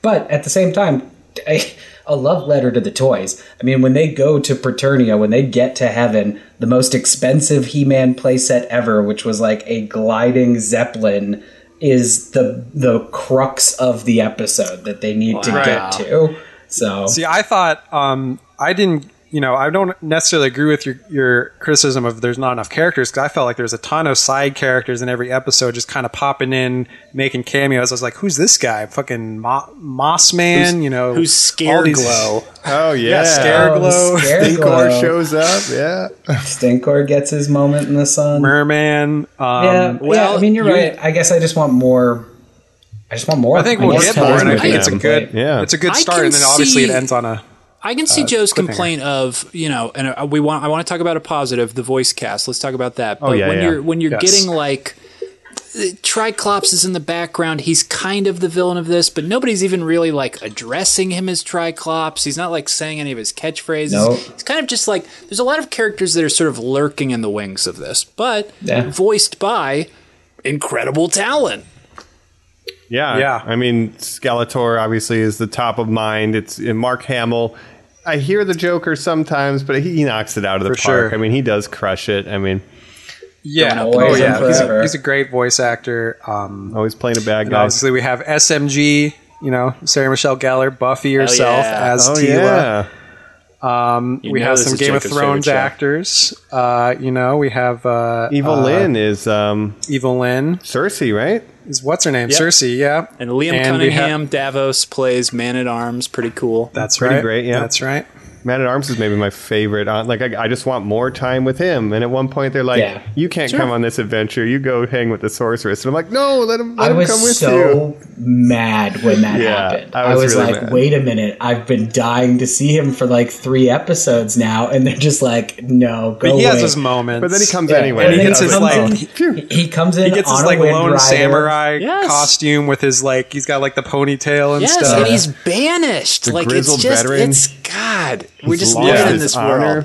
but at the same time, I, a love letter to the toys. I mean, when they go to Preternia, when they get to heaven, the most expensive He Man playset ever, which was like a gliding Zeppelin, is the the crux of the episode that they need to get to. So See, I thought um, I didn't. You know, I don't necessarily agree with your your criticism of there's not enough characters because I felt like there's a ton of side characters in every episode, just kind of popping in, making cameos. I was like, "Who's this guy? Fucking Mo- Moss Man?" you know, Who's all these- Scareglow? Oh yeah, Yeah, Scareglow. Oh, Stinkor shows up. Yeah, Stinkor gets his moment in the sun. Merman. Um, yeah, well, yeah. I mean, you're, you're- right. I guess I just want more. I just want more. I think we'll guess get more, and I think it's a good. Yeah. it's a good start. And then obviously it ends on a I can see Joe's complaint of you know, and uh, we want I want to talk about a positive, the voice cast. Let's talk about that. But yeah, when yeah. you're when you're Yes. getting like uh, Tri-Klops is in the background. He's kind of the villain of this, but nobody's even really like addressing him as Tri-Klops. He's not like saying any of his catchphrases. Nope. It's kind of just like there's a lot of characters that are sort of lurking in the wings of this, but Yeah. voiced by incredible talent. Yeah, Yeah. I mean, Skeletor obviously is the top of mind. It's uh, Mark Hamill. I hear the Joker sometimes, but he, he knocks it out of the For park. sure. I mean, he does crush it. I mean, yeah. Oh yeah, he's a, he's a great voice actor. Um, always playing a bad guy. obviously, we have SMG. You know, Sarah Michelle Gellar, Buffy herself yeah. as Oh Teela. yeah, Um, we have some is Game of Thrones actors. Uh, you know, we have uh, Evil uh, Lynn is um, Evil Lynn Cersei, right? Is what's her name? Yep. Cersei. Yeah, And Liam we have- Cunningham, Davos plays Man at Arms, pretty cool. that's Pretty right. great, yeah. that's right. Man at Arms is maybe my favorite. Uh, like, I, I just want more time with him. And at one point, they're like, Yeah. "You can't come on this adventure. You go hang with the sorceress." And I'm like, "No, let him. Let I him was come with so you." mad when that Yeah, happened. I I was was, really like, mad. wait a minute, I've been dying to see him for like three episodes now, and they're just like, no, go But he away. has his moments. But then he comes Yeah, anyway. and he gets his, comes like- in- he comes in. He gets his like a lone Rider. samurai Yes. costume with his like he's got like the ponytail and Yes, stuff. and he's banished. like it's grizzled just veteran. it's God. We're just lost living in this honor. world.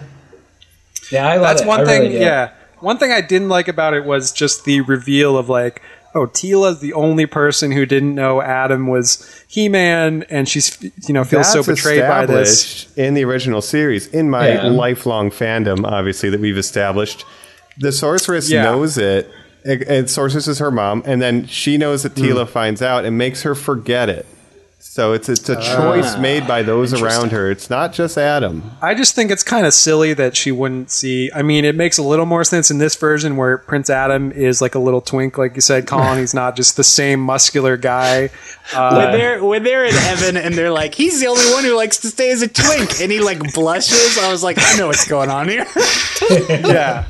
Yeah, I love That's it. one I thing. really yeah, one thing I didn't like about it was just the reveal of like, oh, Teela's the only person who didn't know Adam was He-Man, and she's you know feels so That's betrayed by this. in the original series. In my Yeah. lifelong fandom, obviously that we've established, the sorceress Yeah. knows it. And and sorceress is her mom, and then she knows that Hmm. Teela finds out and makes her forget it. So it's it's a choice made by those around her. It's not just Adam. I just think it's kind of silly that she wouldn't see. I mean, it makes a little more sense in this version where Prince Adam is like a little twink, like you said, Colin. He's not just the same muscular guy. Uh, when they're when they're in heaven and they're like, he's the only one who likes to stay as a twink, and he like blushes. I was like, I know what's going on here. yeah.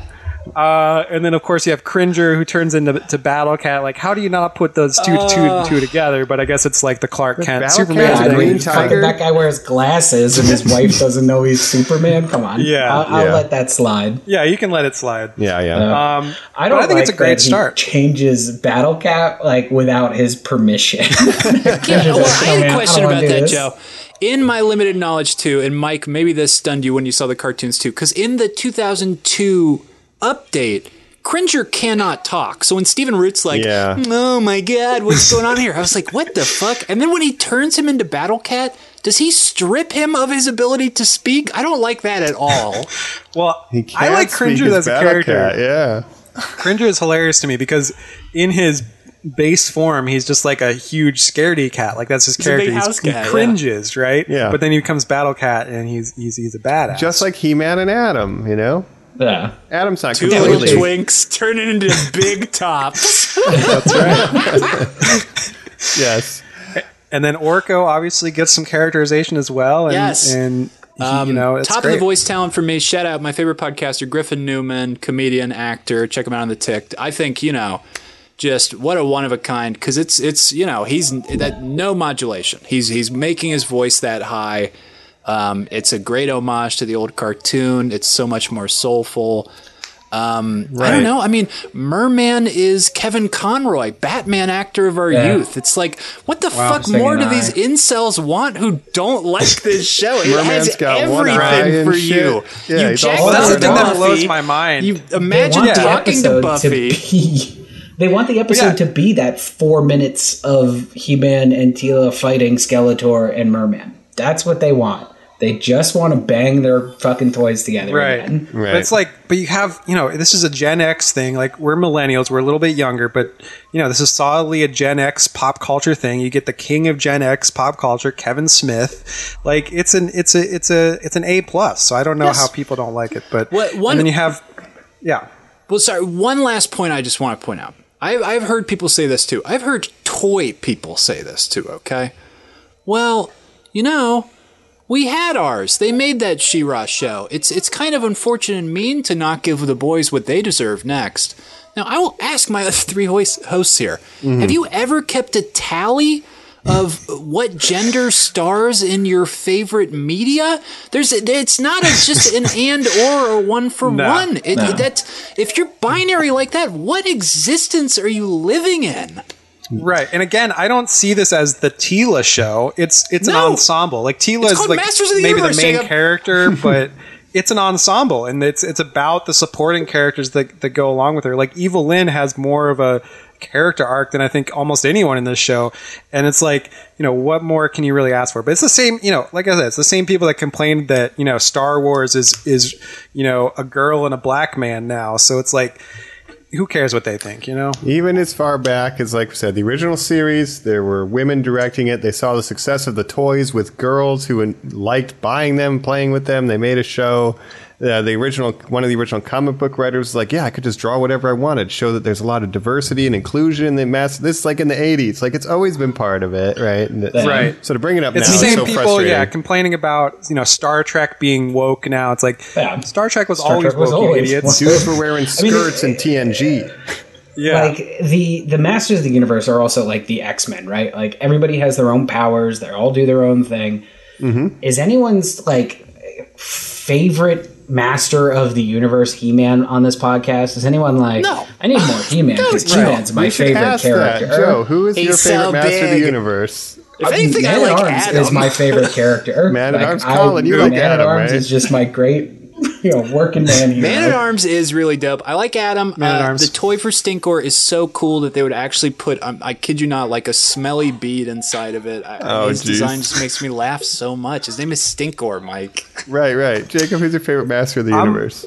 Uh, and then of course you have Cringer who turns into to Battle Cat. Like, how do you not put those two, two, Uh. two together? But I guess it's like the Clark Kent Battle Superman Cat, thing. Green Tiger. that guy wears glasses and his wife doesn't know he's Superman. Come on. Yeah. I'll, I'll Yeah. let that slide. Yeah, you can let it slide. Yeah, yeah. Um, I don't. I think like it's a great start. changes Battle Cat like without his permission. Yeah, well, I had a "Oh, question about that, this." Joe. In my limited knowledge too, and Mike, maybe this stunned you when you saw the cartoons too, because in the 2002 update, Cringer cannot talk. So when Stephen Root's like, Yeah. "Oh my God, what's going on here?" I was like, "What the fuck?" And then when he turns him into Battle Cat, does he strip him of his ability to speak? I don't like that at all. well, He I like Cringer as a character. Cat, Yeah. Cringer is hilarious to me because in his base form, he's just like a huge scaredy cat. Like that's his a character. big He's- house he cat, yeah. cringes, right? Yeah. But then he becomes Battle Cat, and he's he's he's a badass. Just like He Man and Adam, you know? Yeah. Adam's not Two little completely. twinks turning into big tops. That's right. yes. and then Orko obviously gets some characterization as well. And, Yes. and he- Um, you know, it's top great. of the voice talent for me. Shout out my favorite podcaster, Griffin Newman, comedian, actor. Check him out on the Tick. I think you know, just what a one of a kind because it's it's you know he's that no modulation. He's he's making his voice that high. Um, it's a great homage to the old cartoon. It's so much more soulful. Um, I don't know. I mean, Merman is Kevin Conroy, Batman actor of our Yeah. youth. It's like, what the fuck more do I. these incels want who don't like this show? It Merman's has got everything and for shit. you. Yeah, you he's jack Well, that's the thing that blows my mind. You They imagine want the talking to episode Buffy. be- they want the episode Yeah. to be that four minutes of He-Man and Teela fighting Skeletor and Merman. That's what they want. They just want to bang their fucking toys together Right. again. Right. But it's like, but you have, you know, this is a Gen X thing. Like we're millennials, we're a little bit younger, but you know, this is solidly a Gen X pop culture thing. You get the king of Gen X pop culture, Kevin Smith. Like it's an, it's a, it's a, it's an A plus. So I don't know Yes. how people don't like it, but What- one- and then you have, yeah, Well, sorry. One last point I just want to point out. I've, I've heard people say this too. I've heard toy people say this too. Okay. Well, you know, we had ours. They made that She-Ra show. It's it's kind of unfortunate and mean to not give the boys what they deserve next. Now, I will ask my three hosts here: mm-hmm. Have you ever kept a tally? Of what gender stars in your favorite media? There's it's not a, just an and or or one for No. one. It, That's if you're binary like that, what existence are you living in? Right. And again, I don't see this as the Teela show. It's it's No. an ensemble. Like Teela is like Masters of the maybe Universe, the main Jacob. character, but it's an ensemble, and it's it's about the supporting characters that that go along with her. Like Evil Lynn has more of a character arc than I think almost anyone in this show, and it's like you know what more can you really ask for? But it's the same, you know, like I said, it's the same people that complained that you know Star Wars is is you know a girl and a black man now, so it's like. Who cares what they think, you know? Even as far back as, like we said, the original series, there were women directing it. They saw the success of the toys with girls who liked buying them, playing with them. They made a show. Uh, the original, one of the original comic book writers was like, "Yeah, I could just draw whatever I wanted. Show that there's a lot of diversity and inclusion in the mass." This is like in the '80s, like it's always been part of it, right? And Right. So to bring it up It's now the same is so people, yeah, complaining about you know Star Trek being woke now. It's like Yeah. Star Trek was Star always Trek was woke, you always idiots. Dudes were wearing I mean, skirts in TNG. Yeah, Like the the Masters of the Universe are also like the X Men, right? Like everybody has their own powers. They all do their own thing. Mm-hmm. Is anyone's like favorite Master of the Universe He Man on this podcast? Is anyone like? No. I need more He Man because He Man's my favorite character. That. Joe, who is He's your favorite so master of the universe? If anything, I Man like Arms Adam. is my favorite character. Man at Arms, I- Colin, you like man-at-arms right? is just my great. you know, working man hero. Man at Arms is really dope. I like Adam. Man-at-Arms. Uh, the toy for Stinkor is so cool that they would actually put, um, I kid you not, like a smelly bead inside of it. I, Oh, his jeez. design just makes me laugh so much. His name is Stinkor, Mike. Right, right. Jacob, who's your favorite master of the universe?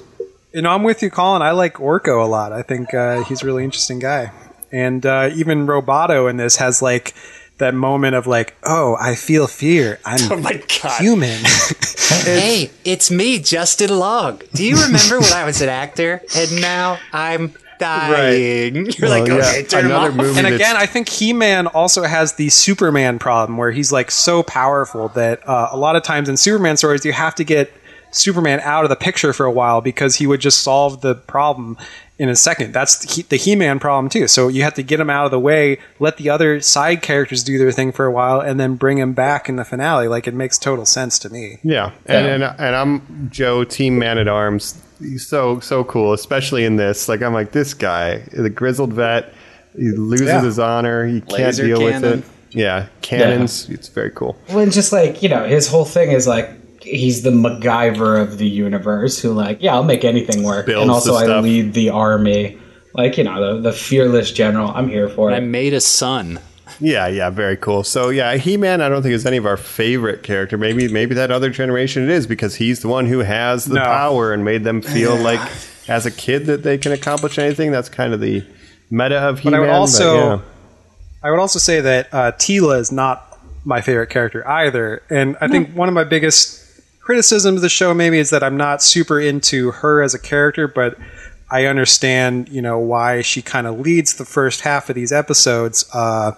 You know, I'm with you, Colin. I like Orko a lot. I think uh, he's a really interesting guy. And uh, even Roboto in this has like that moment of like, oh, I feel fear. I'm Oh my God. human. hey, it's me, Justin Long. Do you remember when I was an actor and now I'm dying? You're like, Well, yeah, okay, turn him another off. movie and again, I think He-Man also has the Superman problem where he's like so powerful that uh, a lot of times in Superman stories you have to get Superman out of the picture for a while because he would just solve the problem in a second. That's the He- the He-Man problem too. So you have to get him out of the way, let the other side characters do their thing for a while, and then bring him back in the finale. Like it makes total sense to me. Yeah, and and, and I'm Joe, Team Man at Arms. He's so so cool, especially in this. Like I'm like this guy, the grizzled vet. He loses Yeah. his honor. He can't deal cannon. with it. Yeah, cannons. It's very cool. Well, and just like you know, his whole thing is like he's the MacGyver of the universe, who like, yeah, I'll make anything work, Builds and also I lead the army. Like you know, the, the fearless general. I'm here for I it. I made a son. Yeah, yeah, very cool. So yeah, He Man. I don't think is any of our favorite character. Maybe maybe that other generation it is because he's the one who has the No. power and made them feel like as a kid that they can accomplish anything. That's kind of the meta of He-Man But I Man. would also, yeah. I would also say that uh, Teela is not my favorite character either, and I think one of my biggest criticisms of the show maybe is that I'm not super into her as a character, but I understand, you know, why she kind of leads the first half of these episodes. Uh,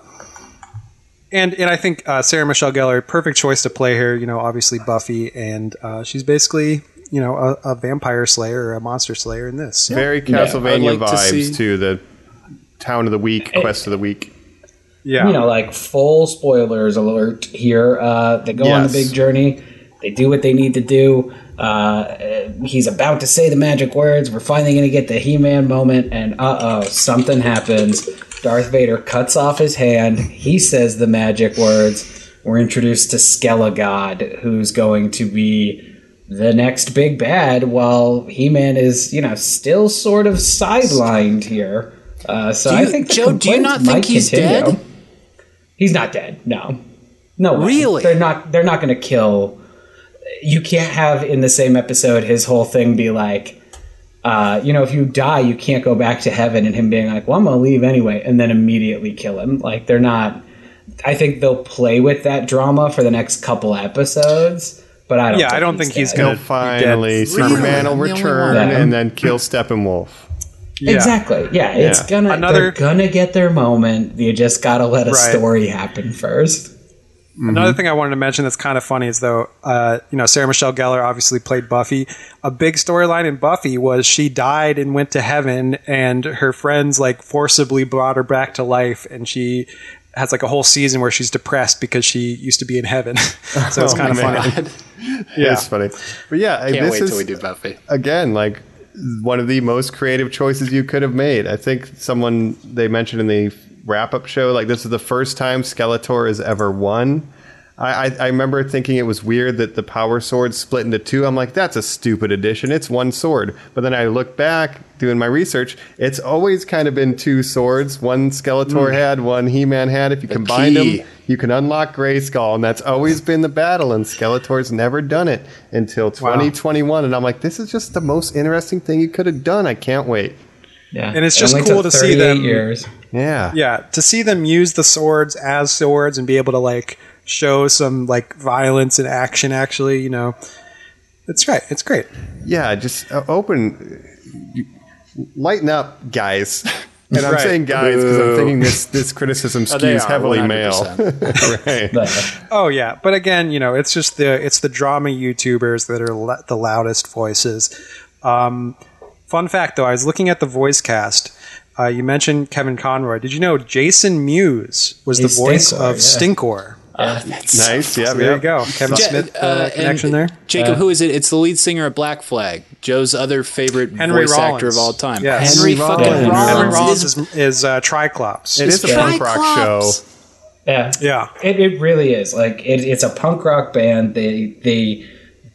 and and I think uh, Sarah Michelle Gellar, perfect choice to play her. You know, obviously Buffy, and uh, she's basically you know a, a vampire slayer or a monster slayer in this. Very Yeah, I'd Castlevania like to vibes see- to the Town of the Week, Quest of the Week. Yeah, You know, like full spoilers alert here. Uh, they go on the big journey. They do what they need to do. Uh, he's about to say the magic words. We're finally going to get the He-Man moment, and uh oh, something happens. Darth Vader cuts off his hand. He says the magic words. We're introduced to Skelegod, who's going to be the next big bad, while He-Man is, you know, still sort of sidelined here. Uh, so Do I think Joe, do you not think he's continue. dead? He's not dead. No, no. way. Really? They're not. They're not going to kill. You can't have in the same episode his whole thing be like, uh, you know, if you die, you can't go back to heaven, and him being like, "Well, I'm going to leave anyway," and then immediately kill him. Like they're not. I think they'll play with that drama for the next couple episodes, but I don't. Yeah, I don't think he's gonna- finally, dead. Superman will I'm the only return one. and then kill Steppenwolf. Yeah. Exactly. Yeah, it's Yeah. gonna. Another- they're gonna get their moment. You just gotta let a Right. story happen first. Another thing I wanted to mention that's kind of funny is though, uh, you know, Sarah Michelle Gellar obviously played Buffy. A big storyline in Buffy was she died and went to heaven, and her friends like forcibly brought her back to life, and she has like a whole season where she's depressed because she used to be in heaven. so it's Oh, kind of man. funny. Yeah, it's funny. But yeah, Can't this wait is till we do Buffy. again like one of the most creative choices you could have made. I think someone they mentioned in the wrap up show like this is the first time Skeletor has ever won. I, I, I remember thinking it was weird that the power sword split into two. I'm like, that's a stupid addition. It's one sword. But then I look back doing my research. It's always kind of been two swords. One Skeletor mm. had, one He Man had. If you combine key. them, you can unlock Grayskull, and that's always been the battle. And Skeletor's never done it until 2021. And I'm like, this is just the most interesting thing you could have done. I can't wait. Yeah, And it's just only cool took to see them- Years. Yeah. Yeah, to see them use the swords as swords and be able to like show some like violence and action, actually, you know, it's great. It's great. Yeah, just uh, open, lighten up, guys. And I'm Right. saying guys because I'm thinking this this criticism Oh, skews are, heavily 100%. male. right. Oh yeah, but again, you know, it's just the it's the drama YouTubers that are le- the loudest voices. Um, fun fact, though, I was looking at the voice cast. Uh, you mentioned Kevin Conroy. Did you know Jason Mewes was He's the voice Stinkor, of yeah. Stinkor? Nice. Yeah. So there you go, Kevin Ja- Smith uh, uh, connection there. Jacob, who is it? It's the lead singer of Black Flag, Joe's other favorite Henry voice Rollins. actor of all time. Yes. Henry, Henry fucking Rollins. Rollins. Henry Rollins is, is, is uh, Tri-Klops. It is a punk rock show. Yeah, Yeah. it, it really is. Like it, it's a punk rock band. They they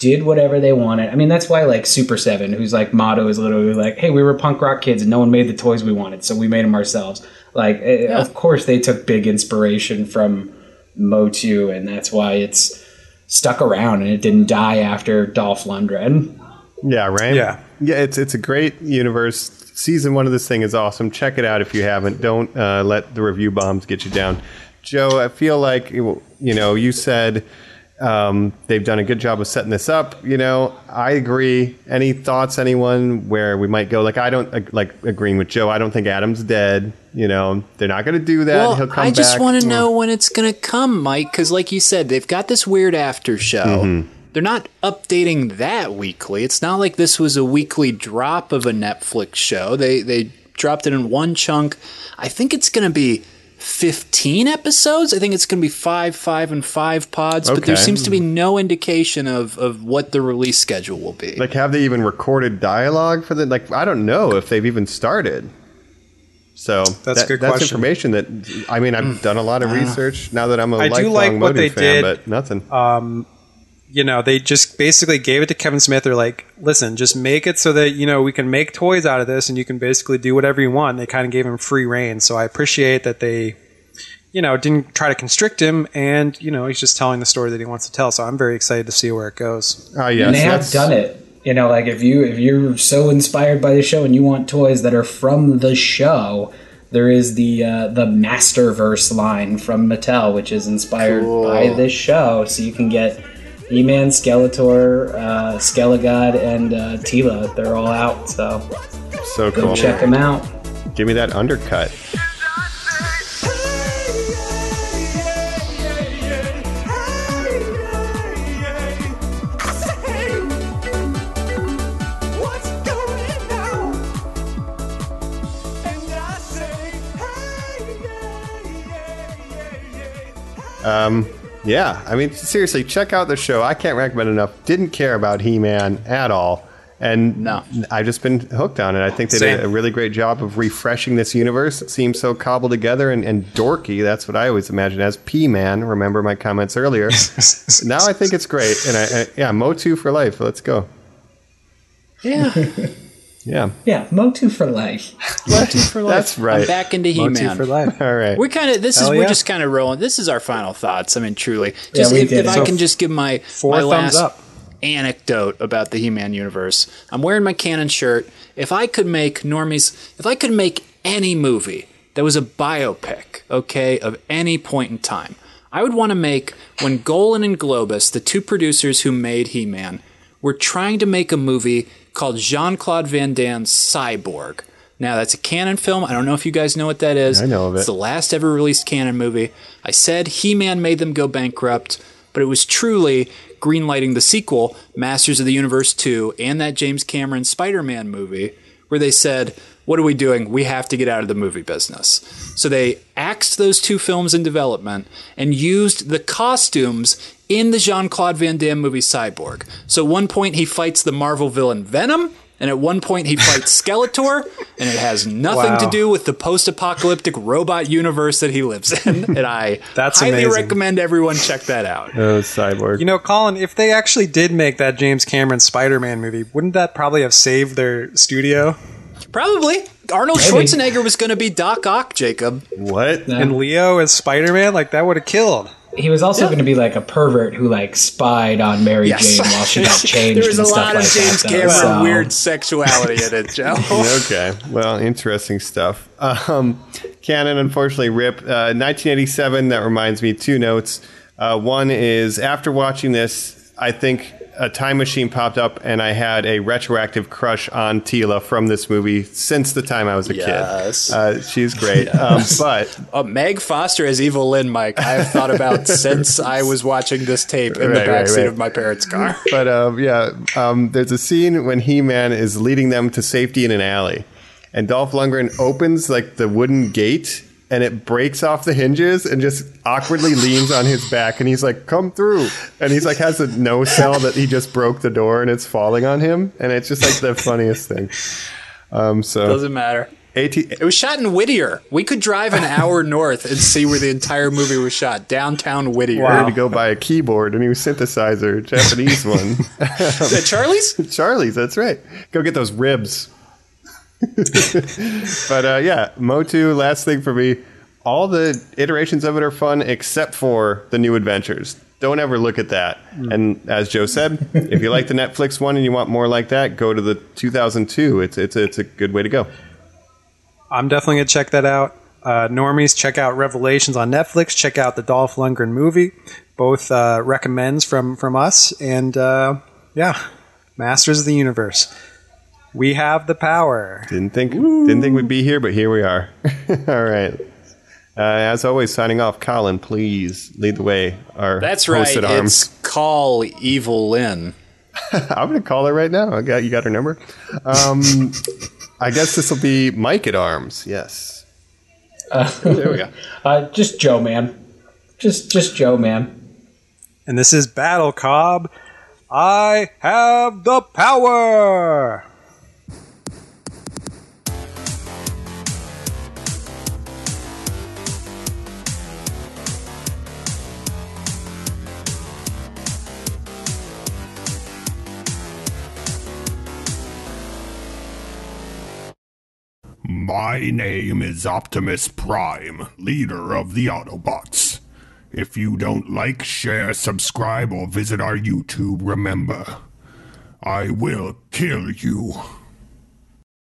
did whatever they wanted. I mean, that's why like Super Seven, whose like motto is literally like, "Hey, we were punk rock kids and no one made the toys we wanted, so we made them ourselves." Like, eh, of course, they took big inspiration from Motu, and that's why it's stuck around and it didn't die after Dolph Lundgren. Yeah, right. Yeah. yeah. It's it's a great universe. Season one of this thing is awesome. Check it out if you haven't. Don't uh, let the review bombs get you down. Joe, I feel like you know you said um, they've done a good job of setting this up. You know, I agree. Any thoughts, anyone, where we might go? Like, I don't like agreeing with Joe. I don't think Adam's dead. You know, they're not going to do that. Well, He'll come I just want to know when it's going to come, Mike, because like you said, they've got this weird after show. Mm-hmm. They're not updating that weekly. It's not like this was a weekly drop of a Netflix show. They they dropped it in one chunk. I think it's going to be 15 episodes. I think it's going to be 5 5 and 5 pods, but there seems to be no indication of of what the release schedule will be. Like, have they even recorded dialogue for the? Like, I don't know if they've even started. So That's a good That's question. information that I mean, I've done a lot of mm. research now that I'm a I do lifelong like what Motu they fan, did, but nothing. Um, you know, they just basically gave it to Kevin Smith. They're like, listen, just make it so that, you know, we can make toys out of this and you can basically do whatever you want. They kind of gave him free reign. So I appreciate that they, you know, didn't try to constrict him and, you know, he's just telling the story that he wants to tell. So I'm very excited to see where it goes. oh yes, and they have done it. You know, like if you if you're so inspired by the show and you want toys that are from the show, there is the uh, the Masterverse line from Mattel, which is inspired by this show. So you can get He-Man, Skeletor, uh, Skelegod, and uh, Teela. They're all out. So So go cool. check them out. Give me that undercut. Um, yeah, I mean, seriously, check out the show. I can't recommend enough. Didn't care about He Man at all. And No. I've just been hooked on it. I think they did a really great job of refreshing this universe. It seems so cobbled together and, and dorky. That's what I always imagine as P Man. Remember my comments earlier. now I think it's great. And I, I, yeah, Motu for life. Let's go. yeah. Yeah. Yeah, Motu for life. Motu for life. That's right. I'm back into He Motu Man. for life. All right. We're kind of this is Hell we're just kind of rolling. This is our final thoughts. I mean, truly, just we if, did if it. I can just give my four my thumbs last up. anecdote about the He-Man universe. I'm wearing my Cannon shirt. If I could make normies, if I could make any movie that was a biopic, okay, of any point in time, I would want to make when Golan and Globus, the two producers who made He-Man, were trying to make a movie called Jean-Claude Van Damme's Cyborg. Now that's a Cannon film. I don't know if you guys know what that is. I know of it. It's the last ever released Cannon movie. I said He Man made them go bankrupt, but it was truly greenlighting the sequel, Masters of the Universe 2, and that James Cameron Spider Man movie, where they said, What are we doing? We have to get out of the movie business. So they axed those two films in development and used the costumes in the Jean Claude Van Damme movie Cyborg. So at one point he fights the Marvel villain Venom. And at one point, he fights Skeletor, and it has nothing to do with the post-apocalyptic robot universe that he lives in. And I That's highly amazing. recommend everyone check that out. Oh, cyborg. You know, Colin, if they actually did make that James Cameron Spider Man movie, wouldn't that probably have saved their studio? Probably Arnold Maybe. Schwarzenegger was going to be Doc Ock, Jacob. what? And Leo as Spider Man? Like, that would have killed. He was also going to be like a pervert who like spied on Mary Jane while she got changed. there was and a stuff lot of like James that, though, Cameron so- weird sexuality in it, Joe. okay. Well, interesting stuff. Um, Cannon, unfortunately, rip. Uh, 1987. That reminds me. Two notes. Uh, one is after watching this, I think a time machine popped up, and I had a retroactive crush on Teela from this movie since the time I was a Yes. kid. Uh, she's great. Um, but Uh, Meg Foster as Evil Lynn, Mike. I have thought about since I was watching this tape in Right, the right, backseat right. of my parents' car. but um, yeah, um, there's a scene when He-Man is leading them to safety in an alley, and Dolph Lundgren opens like the wooden gate, and it breaks off the hinges and just awkwardly leans on his back, and he's like, "Come through," and he's like has a no cell that he just broke the door and it's falling on him, and it's just like the funniest thing. Um, so Doesn't matter. AT, It was shot in Whittier. We could drive an hour north and see where the entire movie was shot. Downtown Whittier. ready to go buy a keyboard, a new synthesizer, Japanese one. Charlie's? Charlie's, that's right. Go get those ribs. but uh, yeah, Motu, last thing for me, all the iterations of it are fun except for the new adventures. Don't ever look at that. And as Joe said, if you like the Netflix one and you want more like that, go to the 2002. It's it's it's a good way to go. I'm definitely gonna check that out. Uh, normies, check out Revelations on Netflix. Check out the Dolph Lundgren movie. Both uh, recommends from from us, and uh, yeah, Masters of the Universe. We have the power. Didn't think didn't think we'd be here, but here we are. all right. Uh, as always, signing off. Colin, please lead the way. Our That's right. at arms. It's Call Evil Lynn. I'm going to call her right now. I got you. Got her number. Um, I guess this will be Mike at arms. Yes. there we go. Uh, just Joe, man. Just just Joe, man. And this is Battle Cobb. I have the power. My name is Optimus Prime, leader of the Autobots. If you don't like, share, subscribe, or visit our YouTube, remember, I will kill you.